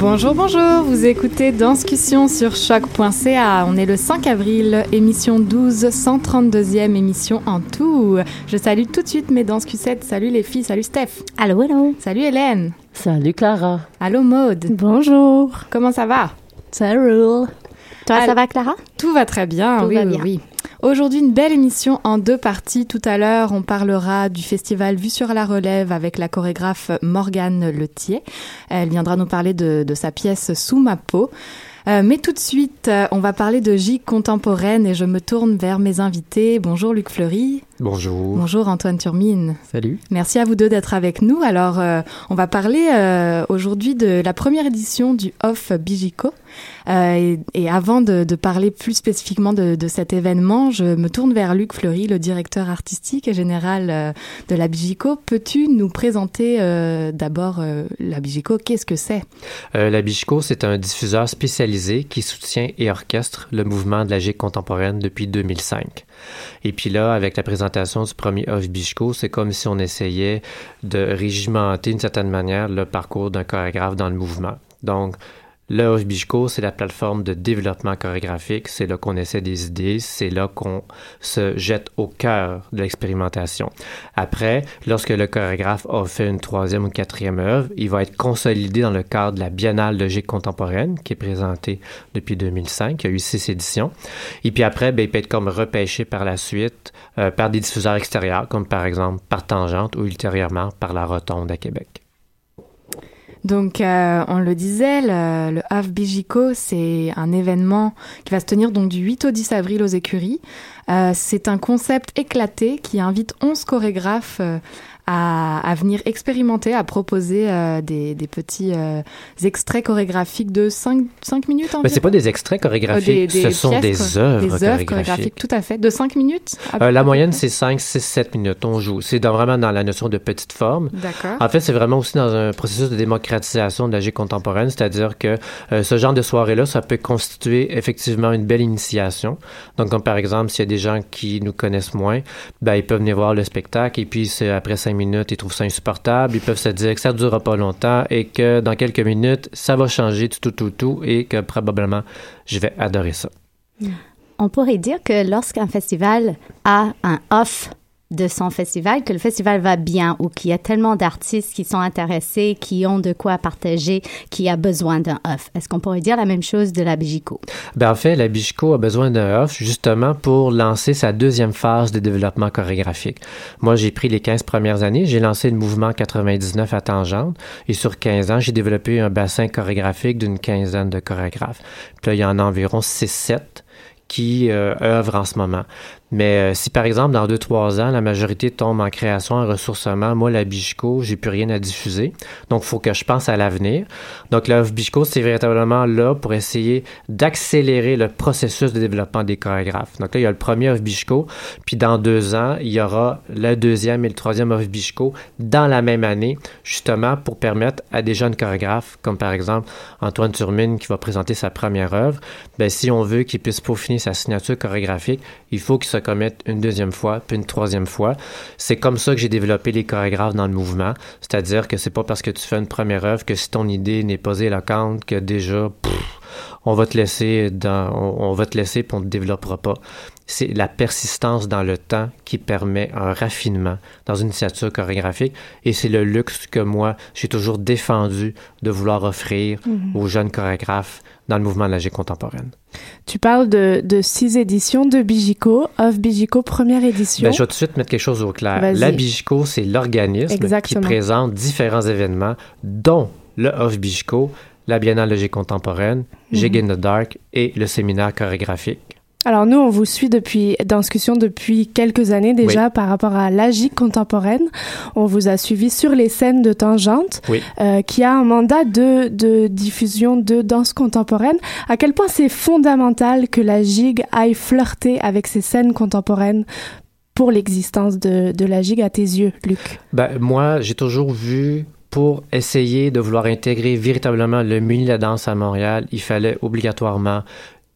Bonjour, bonjour, vous écoutez Danscussion sur choc.ca. On est le 5 avril, émission 12, 132e émission en tout. Je salue tout de suite mes danscussettes. Salut les filles, salut Steph. Allô, allô. Salut Hélène. Salut Clara. Allô Maude. Bonjour. Comment ça va? Ça roule. Toi, ça va Clara? Tout va très bien, Tout oui, va oui, bien. oui. Aujourd'hui, une belle émission en deux parties. Tout à l'heure, on parlera du festival Vue sur la relève avec la chorégraphe Morgane Letier. Elle viendra nous parler de, de sa pièce Sous ma peau. Euh, mais tout de suite, euh, on va parler de gigue contemporaine et je me tourne vers mes invités. Bonjour Luc Fleury. Bonjour. Bonjour Antoine Turmine. Salut. Merci à vous deux d'être avec nous. Alors, euh, on va parler euh, aujourd'hui de la première édition du Off Bigico. Euh, et, avant de, parler plus spécifiquement de, cet événement, je me tourne vers Luc Fleury, le directeur artistique et général euh, de la Bigico. Peux-tu nous présenter euh, d'abord la Bigico? Qu'est-ce que c'est? La Bichco, c'est un diffuseur spécialisé qui soutient et orchestre le mouvement de la gigue contemporaine depuis 2005. Et puis là, avec la présentation du premier Off Bichco, c'est comme si on essayait de régimenter d'une certaine manière le parcours d'un chorégraphe dans le mouvement. Donc, le Bichco, c'est la plateforme de développement chorégraphique. C'est là qu'on essaie des idées. C'est là qu'on se jette au cœur de l'expérimentation. Après, lorsque le chorégraphe a fait une troisième ou quatrième œuvre, il va être consolidé dans le cadre de la Biennale de gigue contemporaine qui est présentée depuis 2005. Il y a eu six éditions. Et puis après, ben, il peut être comme repêché par la suite euh, par des diffuseurs extérieurs, comme par exemple par Tangente ou ultérieurement par la Rotonde à Québec. Donc, euh, on le disait, le, le Havre Bigico, c'est un événement qui va se tenir donc du 8 au 10 avril aux écuries. Euh, c'est un concept éclaté qui invite 11 chorégraphes euh, à, à venir expérimenter, à proposer euh, des, des petits euh, extraits chorégraphiques de 5, 5 minutes environ. Mais c'est pas des extraits Euh, chorégraphiques, des- des ce sont pièces, des œuvres Des œuvres chorégraphiques. chorégraphiques, tout à fait. De 5 minutes Euh, la moyenne, c'est 5, 6, 7 minutes. On joue. C'est vraiment dans la notion de petite forme. D'accord. En fait, c'est vraiment aussi dans un processus de démocratisation de la gigue contemporaine, c'est-à-dire que euh, ce genre de soirée-là, ça peut constituer effectivement une belle initiation. Donc, comme par exemple, s'il y a des gens qui nous connaissent moins, ben, ils peuvent venir voir le spectacle et puis c'est- après minutes, ils trouvent ça insupportable. Ils peuvent se dire que ça ne durera pas longtemps et que dans quelques minutes, ça va changer du tout, tout, tout et que probablement, je vais adorer ça. On pourrait dire que lorsqu'un festival a un off de son festival, que le festival va bien ou qu'il y a tellement d'artistes qui sont intéressés, qui ont de quoi partager, qui a besoin d'un off. Est-ce qu'on pourrait dire la même chose de la Bigico? Ben, en fait, la Bichco a besoin d'un off justement pour lancer sa deuxième phase de développement chorégraphique. Moi, j'ai pris les 15 premières années, j'ai lancé le mouvement 99 à Tangente et sur 15 ans, j'ai développé un bassin chorégraphique d'une quinzaine de chorégraphes. Puis là, il y en a environ 6-7 qui euh, œuvrent en ce moment. Mais euh, si par exemple dans 2-3 ans, la majorité tombe en création, en ressourcement, moi la Bichco, j'ai plus rien à diffuser. Donc il faut que je pense à l'avenir. Donc la c'est véritablement là pour essayer d'accélérer le processus de développement des chorégraphes. Donc là, il y a le premier Off Bichco, puis dans deux ans, il y aura le deuxième et le troisième Off Bichco dans la même année, justement pour permettre à des jeunes chorégraphes, comme par exemple Antoine Turmine qui va présenter sa première œuvre, ben, si on veut qu'il puisse peaufiner sa signature chorégraphique, il faut qu'il commette une deuxième fois, puis une troisième fois. C'est comme ça que j'ai développé les chorégraphes dans le mouvement. C'est-à-dire que c'est pas parce que tu fais une première œuvre que si ton idée n'est pas éloquente que déjà, on va te laisser dans, on, va te laisser puis on te développera pas. C'est la persistance dans le temps qui permet un raffinement dans une signature chorégraphique et c'est le luxe que moi j'ai toujours défendu de vouloir offrir mhm. aux jeunes chorégraphes dans le mouvement de la G contemporaine. Tu parles de, de, six éditions de Bigico, Of Bigico première édition. Ben, je vais tout de suite mettre quelque chose au clair. La Bigico, c'est l'organisme qui présente différents événements, dont le Of Bigico, la Biennale de G contemporaine, mm in the Dark et le séminaire chorégraphique. Alors nous, on vous suit depuis discussion depuis quelques années déjà par rapport à l'AGIC contemporaine. On vous a suivi sur les scènes de Tangente, euh, qui a un mandat de, de diffusion de danse contemporaine. À quel point c'est fondamental que la GIG aille flirter avec ces scènes contemporaines pour l'existence de, de la GIG à tes yeux, Luc? Ben, moi, j'ai toujours vu pour essayer de vouloir intégrer véritablement le milieu de la danse à Montréal, il fallait obligatoirement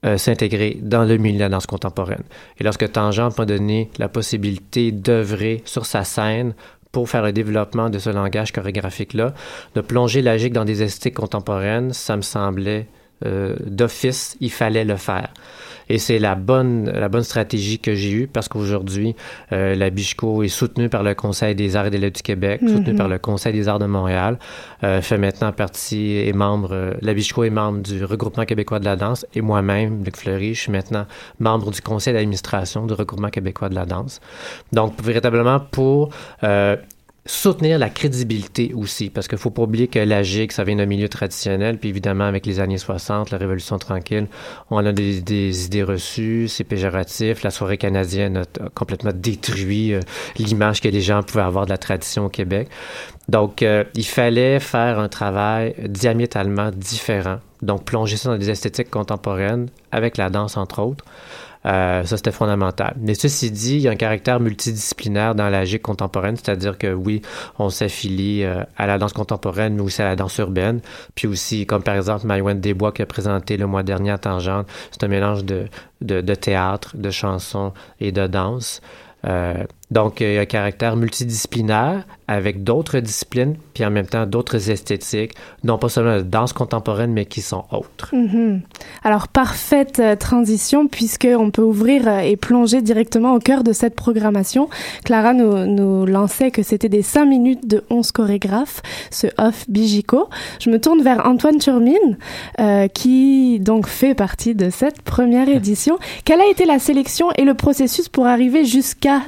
euh, s'intégrer dans le milieu de la danse contemporaine. Et lorsque Tangente m'a donné la possibilité d'œuvrer sur sa scène pour faire le développement de ce langage chorégraphique-là, de plonger la dans des esthétiques contemporaines, ça me semblait euh, d'office, il fallait le faire. Et c'est la bonne, la bonne stratégie que j'ai eue parce qu'aujourd'hui, euh, la Bichco est soutenue par le Conseil des arts et des lettres du Québec, mm-hmm. soutenue par le Conseil des arts de Montréal, euh, fait maintenant partie et membre, euh, la Bichco est membre du regroupement québécois de la danse et moi-même, Luc Fleury, je suis maintenant membre du conseil d'administration du regroupement québécois de la danse. Donc, véritablement pour euh, soutenir la crédibilité aussi, parce qu'il faut pas oublier que la GIG, ça vient d'un milieu traditionnel, puis évidemment, avec les années 60, la Révolution tranquille, on a des, des idées reçues, c'est péjoratif, la soirée canadienne a, complètement détruit euh, l'image que les gens pouvaient avoir de la tradition au Québec. Donc, euh, il fallait faire un travail diamétralement différent, donc plonger ça dans des esthétiques contemporaines, avec la danse, entre autres, euh, ça, c'était fondamental. Mais ceci dit, il y a un caractère multidisciplinaire dans la GIC contemporaine, c'est-à-dire que oui, on s'affilie euh, à la danse contemporaine, mais aussi à la danse urbaine. Puis aussi, comme par exemple Maïwen Desbois qui a présenté le mois dernier à Tangente, c'est un mélange de, de, de théâtre, de chansons et de danse. Euh, donc, il y a un caractère multidisciplinaire avec d'autres disciplines, puis en même temps d'autres esthétiques, non pas seulement de danse contemporaine, mais qui sont autres. Mm-hmm. Alors, parfaite euh, transition, puisqu'on peut ouvrir euh, et plonger directement au cœur de cette programmation. Clara nous, lançait que c'était des cinq minutes de 11 chorégraphes, ce off Bigico. Je me tourne vers Antoine Turmine, euh, qui donc fait partie de cette première édition. Quelle a été la sélection et le processus pour arriver jusqu'à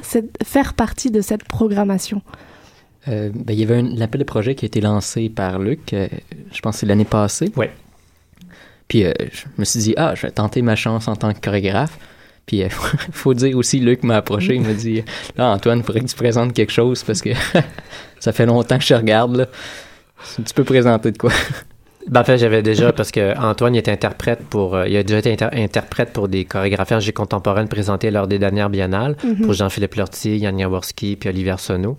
faire partie de cette programmation? Euh, ben, il y avait un appel de projet qui a été lancé par Luc, euh, je pense que c'est l'année passée. Oui. Puis euh, je me suis dit, ah, je vais tenter ma chance en tant que chorégraphe. Puis il faut dire aussi, Luc m'a approché, il m'a dit, là, Antoine, il faudrait que tu présentes quelque chose parce que ça fait longtemps que je regarde, là. Tu peux présenter de quoi? Ben, en fait, j'avais déjà, parce que Antoine il est interprète pour, il a déjà été interprète pour des chorégraphies contemporaines présentées lors des dernières biennales, mm-hmm. pour Jean-Philippe Lortie, Yann Jaworski, puis Olivier Sonneau.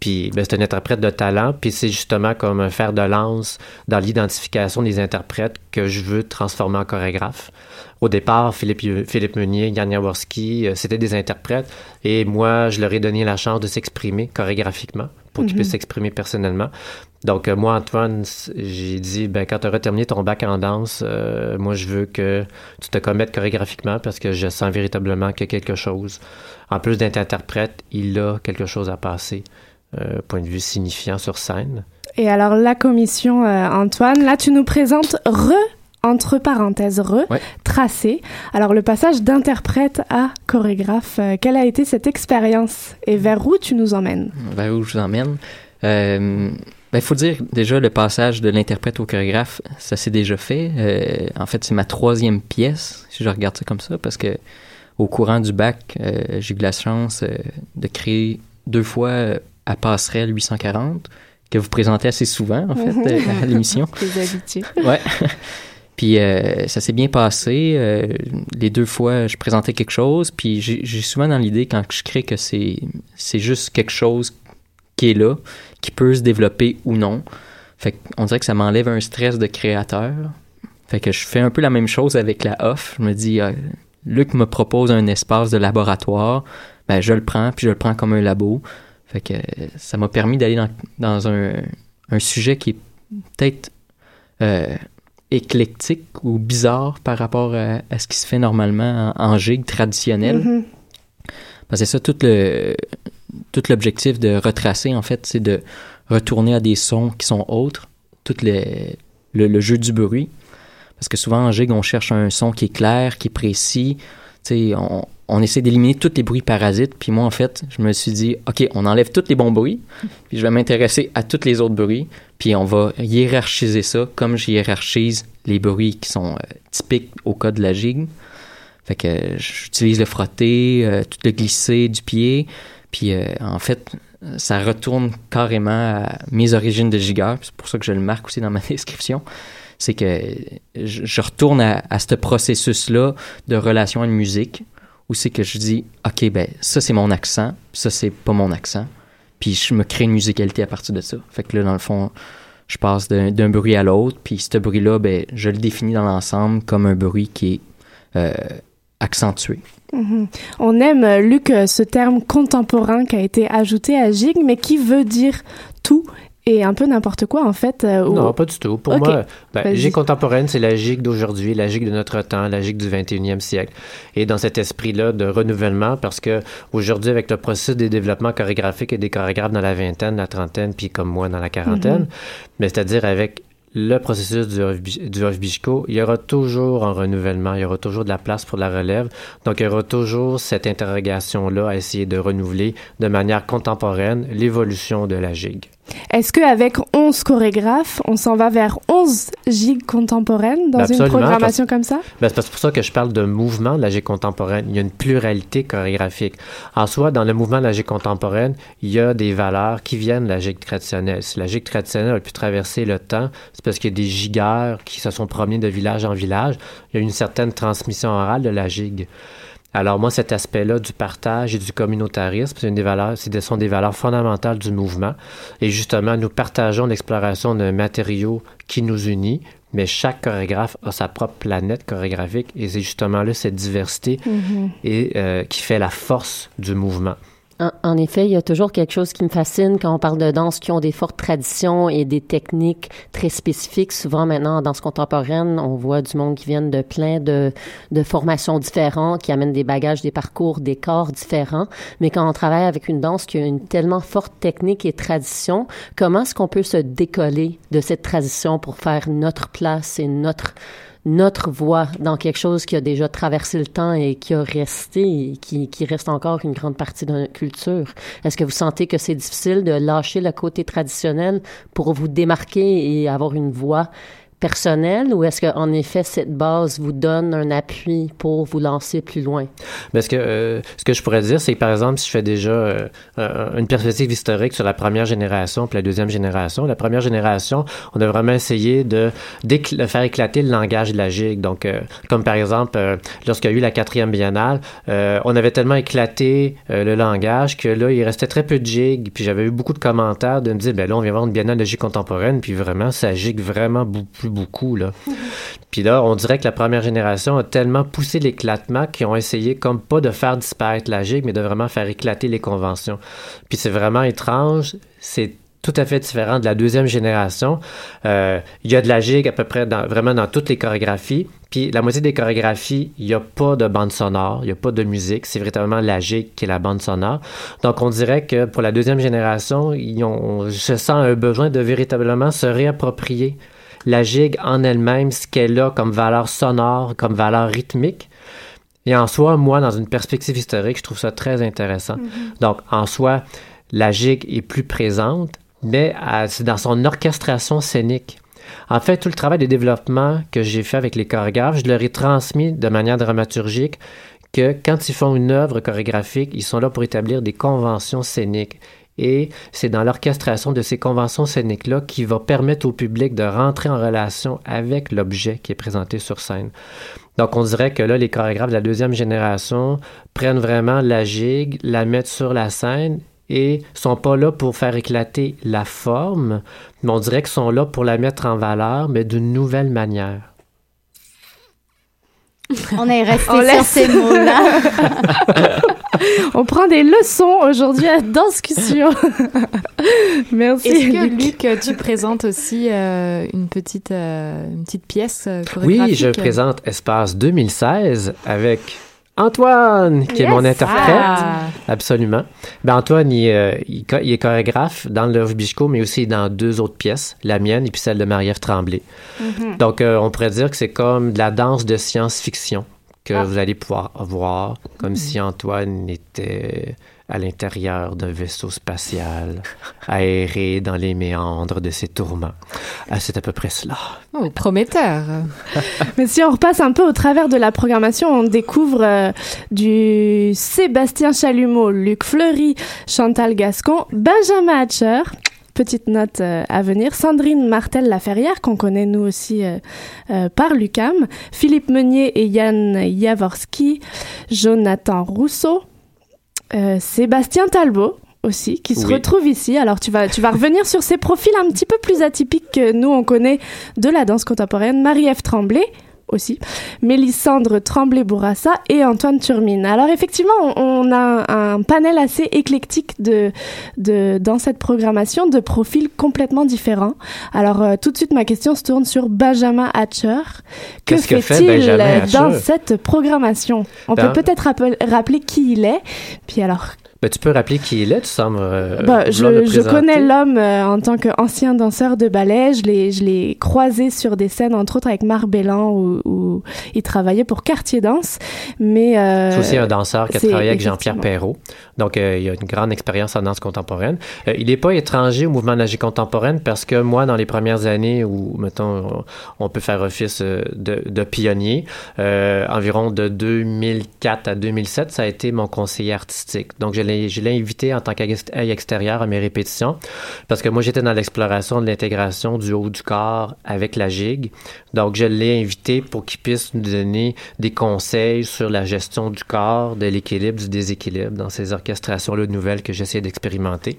Puis ben, c'est un interprète de talent, puis c'est justement comme un fer de lance dans l'identification des interprètes que je veux transformer en chorégraphe. Au départ, Philippe, Philippe Meunier, Yann Jaworski, euh, c'était des interprètes, et moi, je leur ai donné la chance de s'exprimer chorégraphiquement pour qu'ils mhm. puissent s'exprimer personnellement. Donc, euh, moi, Antoine, j'ai dit, ben, quand tu auras terminé ton bac en danse, euh, moi, je veux que tu te commettes chorégraphiquement parce que je sens véritablement qu'il y a quelque chose. En plus d'être interprète, il a quelque chose à passer. Euh, point de vue signifiant sur scène. Et alors la commission, euh, Antoine, là tu nous présentes re entre parenthèses re tracé. Alors le passage d'interprète à chorégraphe, euh, quelle a été cette expérience et vers où tu nous emmènes? Vers où je vous emmène? Il ben, faut dire déjà le passage de l'interprète au chorégraphe, ça s'est déjà fait. en fait, c'est ma troisième pièce, si je regarde ça comme ça, parce que au courant du bac, j'ai eu la chance de créer deux fois à Passerelle 840, que vous présentez assez souvent, en fait, euh, à l'émission. Les habitués. Ouais. Puis euh, ça s'est bien passé. Euh, les deux fois, je présentais quelque chose. Puis j'ai souvent dans l'idée, quand je crée, que c'est juste quelque chose qui est là, qui peut se développer ou non. Fait qu'on dirait que ça m'enlève un stress de créateur. Fait que je fais un peu la même chose avec la off. Je me dis, Luc me propose un espace de laboratoire, ben je le prends, puis je le prends comme un labo. Fait que ça m'a permis d'aller dans, dans un, un, sujet qui est peut-être euh, éclectique ou bizarre par rapport à, à, ce qui se fait normalement en, en gigue traditionnel. Parce que c'est ça, tout le tout l'objectif de retracer, en fait, c'est de retourner à des sons qui sont autres, tout le, le, jeu du bruit. Parce que souvent en gigue, on cherche un son qui est clair, qui est précis. On, on essaie d'éliminer tous les bruits parasites. Puis moi, en fait, je me suis dit, OK, on enlève tous les bons bruits, puis je vais m'intéresser à tous les autres bruits, puis on va hiérarchiser ça comme je hiérarchise les bruits qui sont euh, typiques au cas de la gigue. Fait que j'utilise le frotté, euh, tout le glisser du pied, puis euh, en fait, ça retourne carrément à mes origines de gigueur. C'est pour ça que je le marque aussi dans ma description. C'est que je, retourne à, à ce processus-là de relation à une musique où c'est que je dis, OK, ben ça c'est mon accent, ça c'est pas mon accent. Puis je me crée une musicalité à partir de ça. Fait que là, dans le fond, je passe d'un bruit à l'autre. Puis ce bruit-là, ben, je le définis dans l'ensemble comme un bruit qui est euh, accentué. Mm -hmm. On aime, Luc, ce terme contemporain qui a été ajouté à Gig, mais qui veut dire tout et un peu n'importe quoi, en fait. Euh, ou... Non, pas du tout. Pour okay. moi, ben, gigue contemporaine, c'est la gigue d'aujourd'hui, la gigue de notre temps, la gigue du 21e siècle. Et dans cet esprit-là de renouvellement, parce que aujourd'hui, avec le processus des développements chorégraphiques et des chorégraphes dans la vingtaine, la trentaine, puis comme moi dans la quarantaine, mm -hmm. mais c'est-à-dire avec le processus du Hofbichko, il y aura toujours un renouvellement, il y aura toujours de la place pour la relève. Donc, il y aura toujours cette interrogation-là à essayer de renouveler de manière contemporaine l'évolution de la gigue. Est-ce qu'avec 11 chorégraphes, on s'en va vers 11 gigues contemporaines dans ben une programmation parce, comme ça? Ben c'est pour ça que je parle de mouvement de la gigue contemporaine. Il y a une pluralité chorégraphique. En soi, dans le mouvement de la gigue contemporaine, il y a des valeurs qui viennent de la gigue traditionnelle. Si la gigue traditionnelle a pu traverser le temps, c'est parce qu'il y a des gigueurs qui se sont promenés de village en village. Il y a une certaine transmission orale de la gigue. Alors moi, cet aspect-là du partage et du communautarisme, c'est une des valeurs, ce sont des valeurs fondamentales du mouvement. Et justement, nous partageons l'exploration d'un matériau qui nous unit, mais chaque chorégraphe a sa propre planète chorégraphique et c'est justement là cette diversité mm -hmm. et euh, qui fait la force du mouvement. En, effet, il y a toujours quelque chose qui me fascine quand on parle de danses qui ont des fortes traditions et des techniques très spécifiques. Souvent maintenant, en danse contemporaine, on voit du monde qui viennent de plein de, de formations différentes, qui amènent des bagages, des parcours, des corps différents. Mais quand on travaille avec une danse qui a une tellement forte technique et tradition, comment est-ce qu'on peut se décoller de cette tradition pour faire notre place et notre notre voix dans quelque chose qui a déjà traversé le temps et qui a resté qui, qui reste encore une grande partie de notre culture. Est-ce que vous sentez que c'est difficile de lâcher le côté traditionnel pour vous démarquer et avoir une voix personnel ou est-ce qu'en effet cette base vous donne un appui pour vous lancer plus loin? Parce que euh, ce que je pourrais dire, c'est que par exemple, si je fais déjà euh, une perspective historique sur la première génération puis la deuxième génération, la première génération, on a vraiment essayé de, faire éclater le langage de la gigue. Donc, euh, comme par exemple, euh, lorsqu'il y a eu la quatrième biennale, euh, on avait tellement éclaté le langage que là, il restait très peu de gigue. Puis j'avais eu beaucoup de commentaires de me dire, ben là, on vient voir une biennale de gigue contemporaine, puis vraiment, ça gigue vraiment beaucoup beaucoup. Là. Puis là, on dirait que la première génération a tellement poussé l'éclatement qu'ils ont essayé comme pas de faire disparaître la gigue, mais de vraiment faire éclater les conventions. Puis c'est vraiment étrange. C'est tout à fait différent de la deuxième génération. Euh, il y a de la gigue à peu près dans, vraiment dans toutes les chorégraphies. Puis la moitié des chorégraphies, il n'y a pas de bande sonore, il n'y a pas de musique. C'est véritablement la gigue qui est la bande sonore. Donc on dirait que pour la deuxième génération, ils ont, je sens un besoin de véritablement se réapproprier la gigue en elle-même, ce qu'elle a comme valeur sonore, comme valeur rythmique. Et en soi, moi, dans une perspective historique, je trouve ça très intéressant. Mm -hmm. Donc, en soi, la gigue est plus présente, mais c'est dans son orchestration scénique. En fait, tout le travail de développement que j'ai fait avec les chorégraphes, je leur ai transmis de manière dramaturgique que quand ils font une œuvre chorégraphique, ils sont là pour établir des conventions scéniques. Et c'est dans l'orchestration de ces conventions scéniques-là qui va permettre au public de rentrer en relation avec l'objet qui est présenté sur scène. Donc, on dirait que là, les chorégraphes de la deuxième génération prennent vraiment la gigue, la mettent sur la scène et sont pas là pour faire éclater la forme, mais on dirait qu'ils sont là pour la mettre en valeur, mais d'une nouvelle manière. On est resté On sur ces mots-là. On prend des leçons aujourd'hui à Danscussion. Merci. Est-ce que Luc. Tu présentes aussi euh, une petite euh, une petite pièce euh, Oui, chorégraphique? je présente Espace 2016 avec Antoine, qui est mon interprète. Ah. Absolument. Ben Antoine, il, euh, il co- il est chorégraphe dans le Bichco, mais aussi dans deux autres pièces, la mienne et puis celle de Marie-Ève Tremblay. Mhm. Donc, euh, on pourrait dire que c'est comme de la danse de science-fiction que Ah. vous allez pouvoir voir, comme si Antoine était à l'intérieur d'un vaisseau spatial, aéré dans les méandres de ses tourments. Ah, c'est à peu près cela. Oh, prometteur. Mais si on repasse un peu au travers de la programmation, on découvre euh, du Sébastien Chalumeau, Luc Fleury, Chantal Gascon, Benjamin Hatcher. Petite note euh, à venir. Sandrine Martel-Laferrière, qu'on connaît nous aussi euh, euh, par l'UCAM. Philippe Meunier et Yann Jaworski. Jonathan Rousseau. Sébastien Talbot aussi, qui se Oui. retrouve ici. Alors, tu vas, tu vas revenir sur ces profils un petit peu plus atypiques que nous, on connaît de la danse contemporaine. Marie-Ève Tremblay aussi, Mélissandre Tremblay-Bourassa et Antoine Turmine. Alors effectivement, on, a un panel assez éclectique de, de, dans cette programmation de profils complètement différents. Alors euh, tout de suite, ma question se tourne sur Benjamin Hatcher. Que fait fait-il dans cette programmation? On Ben- peut peut-être rappel- rappeler qui il est? Puis alors, Ben, tu peux rappeler qui il est, tu sembles. euh, bah, je, connais l'homme euh, en tant qu'ancien danseur de ballet. Je l'ai, je l'ai croisé sur des scènes, entre autres avec Marc Bellan, où, où il travaillait pour Quartier Danse. Mais euh, C'est aussi un danseur qui a travaillé avec Jean-Pierre. Perrault. Donc, il a une grande expérience en danse contemporaine. Il n'est pas étranger au mouvement de la contemporaine parce que moi, dans les premières années où, mettons, on, on peut faire office de, de pionnier, environ de 2004 à 2007, ça a été mon conseiller artistique. Donc, je l'ai, je l'ai invité en tant qu'œil extérieur à mes répétitions parce que moi, j'étais dans l'exploration de l'intégration du haut du corps avec la gigue. Donc, je l'ai invité pour qu'il puisse nous donner des conseils sur la gestion du corps, de l'équilibre, du déséquilibre dans ces orchestrations-là nouvelles que j'essaie d'expérimenter.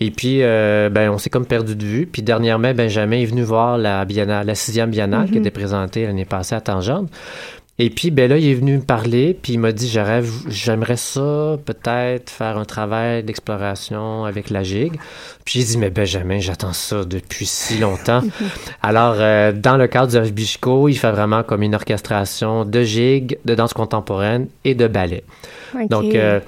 Et puis, euh, ben, on s'est comme perdu de vue. Puis, dernièrement, Benjamin est venu voir la, biennale, la sixième biennale qui Mhm. était présentée l'année passée à Tangente. Et puis, ben là, il est venu me parler, puis il m'a dit, j'aimerais ça, peut-être, faire un travail d'exploration avec la gigue. Puis j'ai dit, mais Benjamin, j'attends ça depuis si longtemps. Alors, euh, dans le cadre du FBICO, il fait vraiment comme une orchestration de gigue, de danse contemporaine et de ballet. Donc, euh,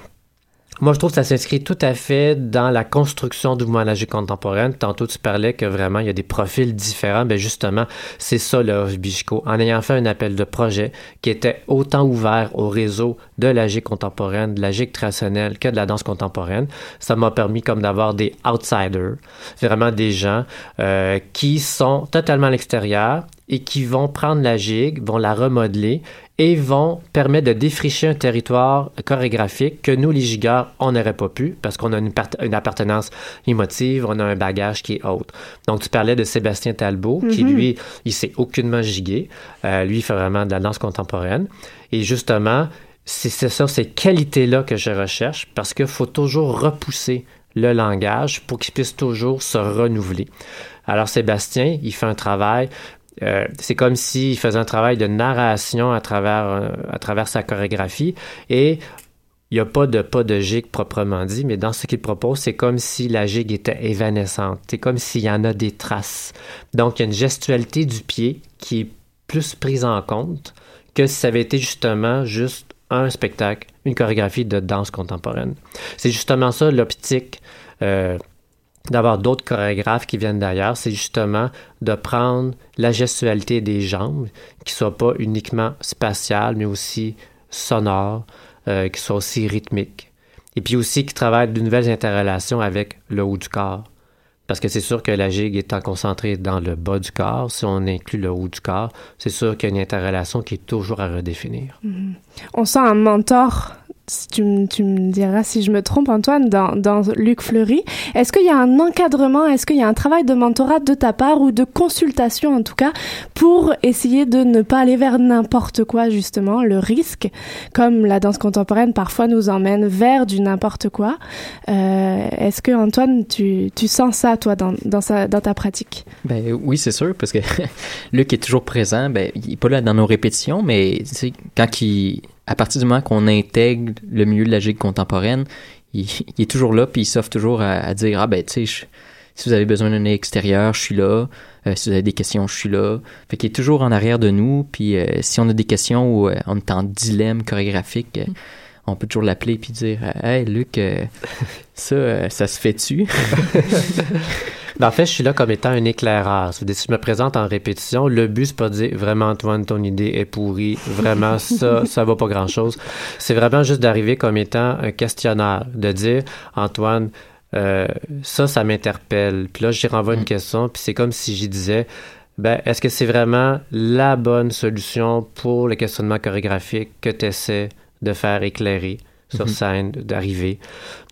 moi, je trouve que ça s'inscrit tout à fait dans la construction du mouvement de la contemporaine. Tantôt, tu parlais que vraiment, il y a des profils différents. Ben justement, c'est ça le FBICO. En ayant fait un appel de projet qui était autant ouvert au réseau de la gigue contemporaine, de la gigue traditionnelle que de la danse contemporaine, ça m'a permis comme d'avoir des outsiders, vraiment des gens euh, qui sont totalement à l'extérieur et qui vont prendre la gigue, vont la remodeler et vont permettre de défricher un territoire chorégraphique que nous, les gigueurs, on n'aurait pas pu parce qu'on a une, part- une appartenance émotive, on a un bagage qui est autre. Donc, tu parlais de Sébastien Talbot, qui Mhm. lui, il s'est aucunement gigué. Euh, lui, il fait vraiment de la danse contemporaine. Et justement, c'est c'est ça, ces qualités-là que je recherche parce qu'il faut toujours repousser le langage pour qu'il puisse toujours se renouveler. Alors, Sébastien, il fait un travail euh, c'est comme s'il faisait un travail de narration à travers, euh, à travers sa chorégraphie et il n'y a pas de pas de gigue proprement dit, mais dans ce qu'il propose, c'est comme si la gigue était évanescente. C'est comme s'il y en a des traces. Donc, il y a une gestualité du pied qui est plus prise en compte que si ça avait été justement juste un spectacle, une chorégraphie de danse contemporaine. C'est justement ça l'optique euh, d'avoir d'autres chorégraphes qui viennent d'ailleurs, c'est justement de prendre la gestualité des jambes, qui soit pas uniquement spatiale, mais aussi sonore, euh, qui soit aussi rythmique. Et puis aussi qui travaille de nouvelles interrelations avec le haut du corps. Parce que c'est sûr que la gigue étant concentrée dans le bas du corps, si on inclut le haut du corps, c'est sûr qu'il y a une interrelation qui est toujours à redéfinir. Mhm. On sent un mentor si tu, tu me diras si je me trompe, Antoine, dans, dans Luc Fleury, est-ce qu'il y a un encadrement, est-ce qu'il y a un travail de mentorat de ta part ou de consultation en tout cas pour essayer de ne pas aller vers n'importe quoi justement, le risque, comme la danse contemporaine parfois nous emmène vers du n'importe quoi? Euh, est-ce que Antoine, tu, tu sens ça toi dans, dans, sa, dans ta pratique? Ben oui, c'est sûr, parce que Luc est toujours présent. Ben, il est pas là dans nos répétitions, mais quand il, à partir du moment qu'on intègre le milieu de la gigue contemporaine, il, est toujours là, puis il s'offre toujours à, dire ah ben tu sais, si vous avez besoin d'un extérieur, je suis là. Euh, si vous avez des questions, je suis là. Fait qu'il est toujours en arrière de nous. Puis euh, si on a des questions où euh, on est en dilemme chorégraphique, on peut toujours l'appeler puis dire Hey Luc, ça, ça se fait-tu? Ben, en fait, je suis là comme étant un éclaireur. Si je me présente en répétition, le but, c'est pas de dire vraiment, Antoine, ton idée est pourrie. Vraiment, ça, ça va pas grand chose. C'est vraiment juste d'arriver comme étant un questionnaire. De dire, Antoine, euh, ça, ça m'interpelle. Puis là, j'y renvoie une question. Puis c'est comme si j'y disais, ben, est-ce que c'est vraiment la bonne solution pour le questionnement chorégraphique que tu essaies de faire éclairer sur Mhm. scène, d'arriver?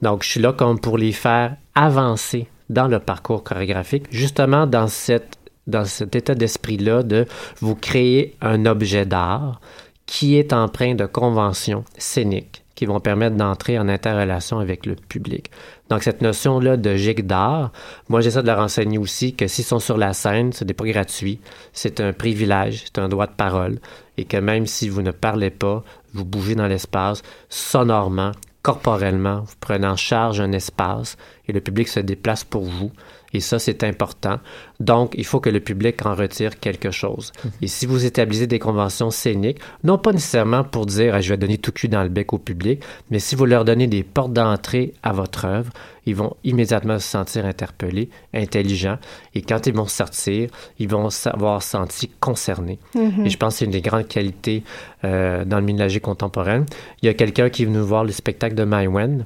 Donc, je suis là comme pour les faire avancer dans le parcours chorégraphique, justement dans cette dans cet état d'esprit-là de vous créer un objet d'art qui est empreint de conventions scéniques qui vont permettre d'entrer en interrelation avec le public. Donc, cette notion-là de gigue d'art, moi, j'essaie de leur enseigner aussi que s'ils sont sur la scène, ce n'est pas gratuit, c'est un privilège, c'est un droit de parole, et que même si vous ne parlez pas, vous bougez dans l'espace sonorement, corporellement, vous prenez en charge un espace, et le public se déplace pour vous. Et ça, c'est important. Donc, il faut que le public en retire quelque chose. Et si vous établissez des conventions scéniques, non pas nécessairement pour dire Ah, je vais donner tout cul dans le bec au public, mais si vous leur donnez des portes d'entrée à votre œuvre, ils vont immédiatement se sentir interpellés, intelligents. Et quand ils vont sortir, ils vont s'avoir senti concernés. Mhm. Et je pense que c'est une des grandes qualités euh, dans le gigue contemporaine. Il y a quelqu'un qui est venu voir le spectacle de Maïwen.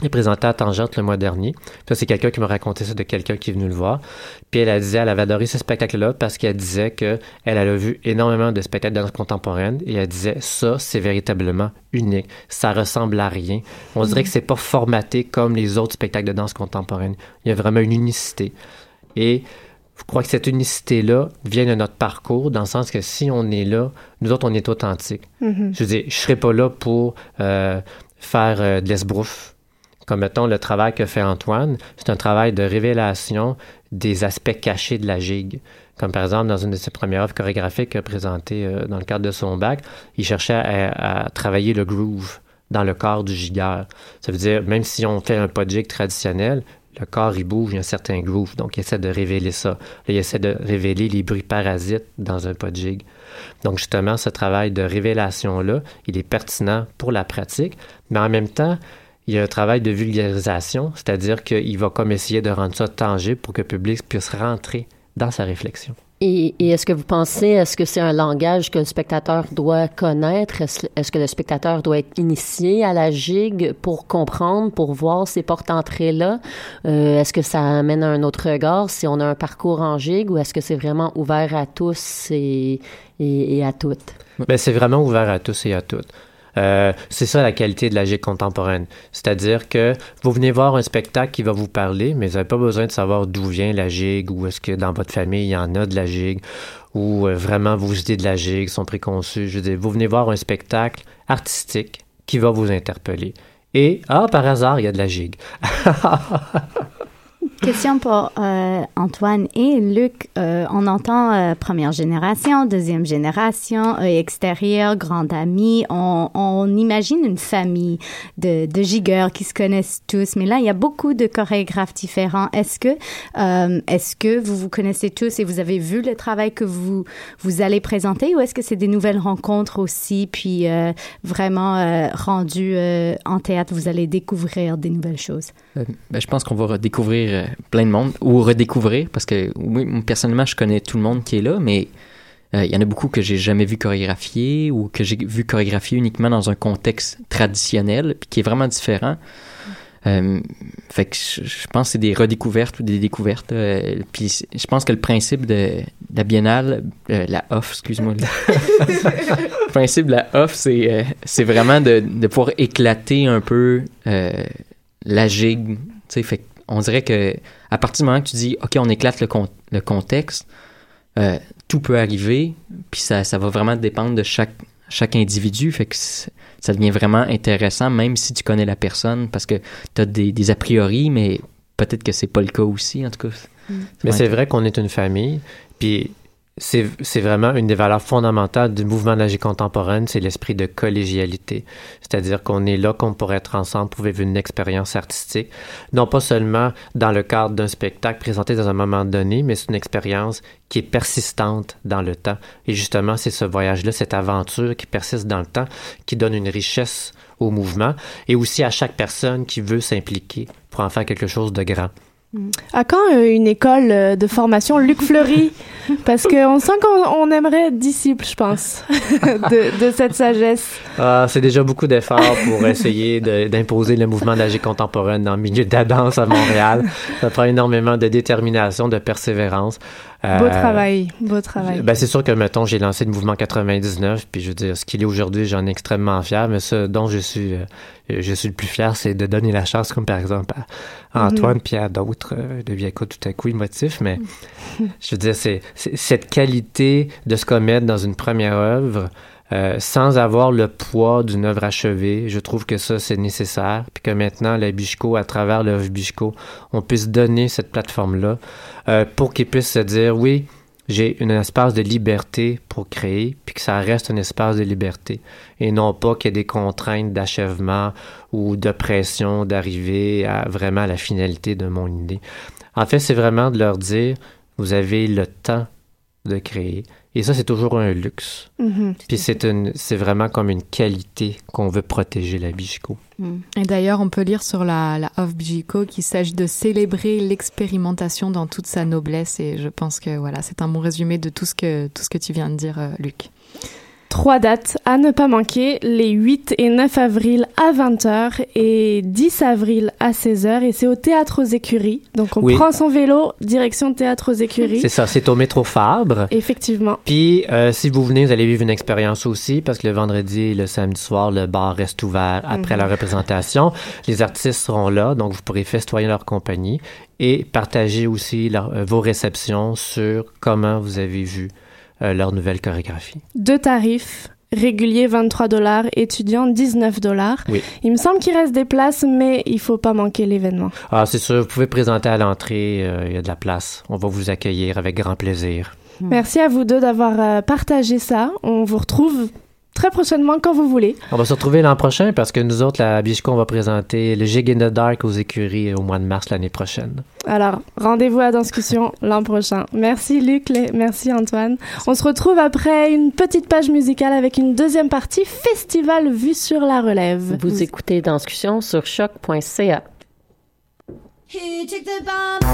Il est présenté à Tangente le mois dernier. Puis Ça, c'est quelqu'un qui m'a raconté ça de quelqu'un qui est venu le voir. Puis elle a dit elle avait adoré ce spectacle-là parce qu'elle disait que elle a vu énormément de spectacles de danse contemporaine et elle disait ça, c'est véritablement unique. Ça ressemble à rien. On dirait que c'est pas formaté comme les autres spectacles de danse contemporaine. Il y a vraiment une unicité. Et je crois que cette unicité-là vient de notre parcours, dans le sens que si on est là, nous autres, on est authentiques. Mhm. Je veux dire, je serais pas là pour euh, faire euh, de l'esbrouf. Comme, mettons, le travail que fait Antoine, c'est un travail de révélation des aspects cachés de la gigue. Comme par exemple, dans une de ses premières œuvres chorégraphiques présentées euh, dans le cadre de son bac, il cherchait à, travailler le groove dans le corps du gigueur. Ça veut dire, même si on fait un pas de gigue traditionnel, le corps, il bouge, il y a un certain groove. Donc, il essaie de révéler ça. Il essaie de révéler les bruits parasites dans un pas de gigue. Donc, justement, ce travail de révélation-là, il est pertinent pour la pratique, mais en même temps, il y a un travail de vulgarisation, c'est-à-dire qu'il va comme essayer de rendre ça tangible pour que le public puisse rentrer dans sa réflexion. Et, et est-ce que vous pensez, est-ce que c'est un langage que le spectateur doit connaître? Est-ce, est-ce que le spectateur doit être initié à la gigue pour comprendre, pour voir ces portes-entrées-là? Euh, est-ce que ça amène un autre regard si on a un parcours en gigue ou est-ce que c'est vraiment ouvert à tous et, et, et à toutes? Ben, c'est vraiment ouvert à tous et à toutes. Euh, c'est ça la qualité de la gigue contemporaine. C'est-à-dire que vous venez voir un spectacle qui va vous parler, mais vous n'avez pas besoin de savoir d'où vient la gigue ou est-ce que dans votre famille il y en a de la gigue ou euh, vraiment vos idées de la gigue sont préconçues. Je veux dire, vous venez voir un spectacle artistique qui va vous interpeller. Et, ah, par hasard, il y a de la gigue. Question pour euh, Antoine et Luc. Euh, on entend euh, première génération, deuxième génération, extérieur, grande amie. On, imagine une famille de, de gigueurs qui se connaissent tous. Mais là, il y a beaucoup de chorégraphes différents. Est-ce que, est-ce que vous vous connaissez tous et vous avez vu le travail que vous, vous allez présenter ou est-ce que c'est des nouvelles rencontres aussi, puis vraiment rendu en théâtre, vous allez découvrir des nouvelles choses? Ben, je pense qu'on va redécouvrir plein de monde, ou redécouvrir, parce que oui, personnellement, je connais tout le monde qui est là, mais euh, il y en a beaucoup que j'ai jamais vu chorégraphier ou que j'ai vu chorégraphier uniquement dans un contexte traditionnel, puis qui est vraiment différent. Euh, fait que je, pense que c'est des redécouvertes ou des découvertes. euh, puis je pense que le principe de, de la biennale, euh, la off, excuse-moi, le principe de la off, c'est c'est vraiment de, de pouvoir éclater un peu la gigue. Tu sais, fait que on dirait que à partir du moment que tu dis, ok, on éclate le, con- le contexte, euh, tout peut arriver, puis ça, ça va vraiment dépendre de chaque chaque individu. Fait que c'est- ça devient vraiment intéressant, même si tu connais la personne, parce que tu as des, des a priori, mais peut-être que c'est pas le cas aussi, en tout cas. Mais c'est vrai qu'on est une famille, puis c'est vraiment une des valeurs fondamentales du mouvement de la vie contemporaine, c'est l'esprit de collégialité. C'est-à-dire qu'on est là, qu'on pourrait être ensemble pour vivre une expérience artistique, non pas seulement dans le cadre d'un spectacle présenté dans un moment donné, mais c'est une expérience qui est persistante dans le temps. Et justement, c'est ce voyage-là, cette aventure qui persiste dans le temps, qui donne une richesse au mouvement et aussi à chaque personne qui veut s'impliquer pour en faire quelque chose de grand. À quand euh, une école euh, de formation Luc Fleury? Parce qu'on sent qu'on on aimerait être disciple, je pense, de, de cette sagesse. Ah, c'est déjà beaucoup d'efforts pour essayer d'imposer le mouvement d'agir contemporaine dans le milieu de la danse à Montréal. Ça prend énormément de détermination, de persévérance. Euh, Beau travail, beau travail. Ben, c'est sûr que, mettons, j'ai lancé le mouvement 99, puis je veux dire, ce qu'il est aujourd'hui, j'en ai extrêmement fier, mais ce dont je suis, euh, je suis le plus fier, c'est de donner la chance, comme par exemple à Antoine, Mhm. puis à d'autres, euh, de Viaco tout à coup émotif, mais je veux dire, c'est c'est- cette qualité de se commettre dans une première œuvre, euh, sans avoir le poids d'une œuvre achevée, je trouve que ça, c'est nécessaire. Puis que maintenant, la Bichco, à travers l'œuvre Bichco, on puisse donner cette plateforme-là euh, pour qu'ils puissent se dire, oui, j'ai un espace de liberté pour créer, puis que ça reste un espace de liberté. Et non pas qu'il y ait des contraintes d'achèvement ou de pression d'arriver à vraiment la finalité de mon idée. En fait, c'est vraiment de leur dire, vous avez le temps de créer. Et ça, c'est toujours un luxe. Mhm. Puis c'est une, c'est vraiment comme une qualité qu'on veut protéger la Bichico. Et d'ailleurs, on peut lire sur la, la Off Bijico qu'il s'agit de célébrer l'expérimentation dans toute sa noblesse. Et je pense que voilà, c'est un bon résumé de tout ce que, tout ce que tu viens de dire, euh, Luc. Trois dates à ne pas manquer, les 8 et 9 avril à 20h et 10 avril à 16h et c'est au Théâtre aux Écuries. Donc on Oui. prend son vélo, direction Théâtre aux Écuries. C'est ça, c'est au métro Fabre. Effectivement. Puis, euh, si vous venez, vous allez vivre une expérience aussi, parce que le vendredi et le samedi soir, le bar reste ouvert après Mhm. la représentation. Les artistes seront là, donc vous pourrez festoyer leur compagnie et partager aussi leur- euh, vos réceptions sur comment vous avez vu leur nouvelle chorégraphie. Deux tarifs. Régulier 23 dollars, étudiant 19 dollars. Oui. Il me semble qu'il reste des places, mais il faut pas manquer l'événement. Ah, c'est sûr, vous pouvez présenter à l'entrée, euh, il y a de la place. On va vous accueillir avec grand plaisir. Merci à vous deux d'avoir euh, partagé ça. On vous retrouve très prochainement quand vous voulez. On va se retrouver l'an prochain parce que nous autres, la Bichco, on va présenter le Gig in the Dark aux écuries au mois de mars l'année prochaine. Alors, rendez-vous à Danscussion l'an prochain. Merci Luc, merci Antoine. On se retrouve après une petite page musicale avec une deuxième partie, Festival vu sur la relève. Vous écoutez Danscussion sur choc.ca. He took the bomb.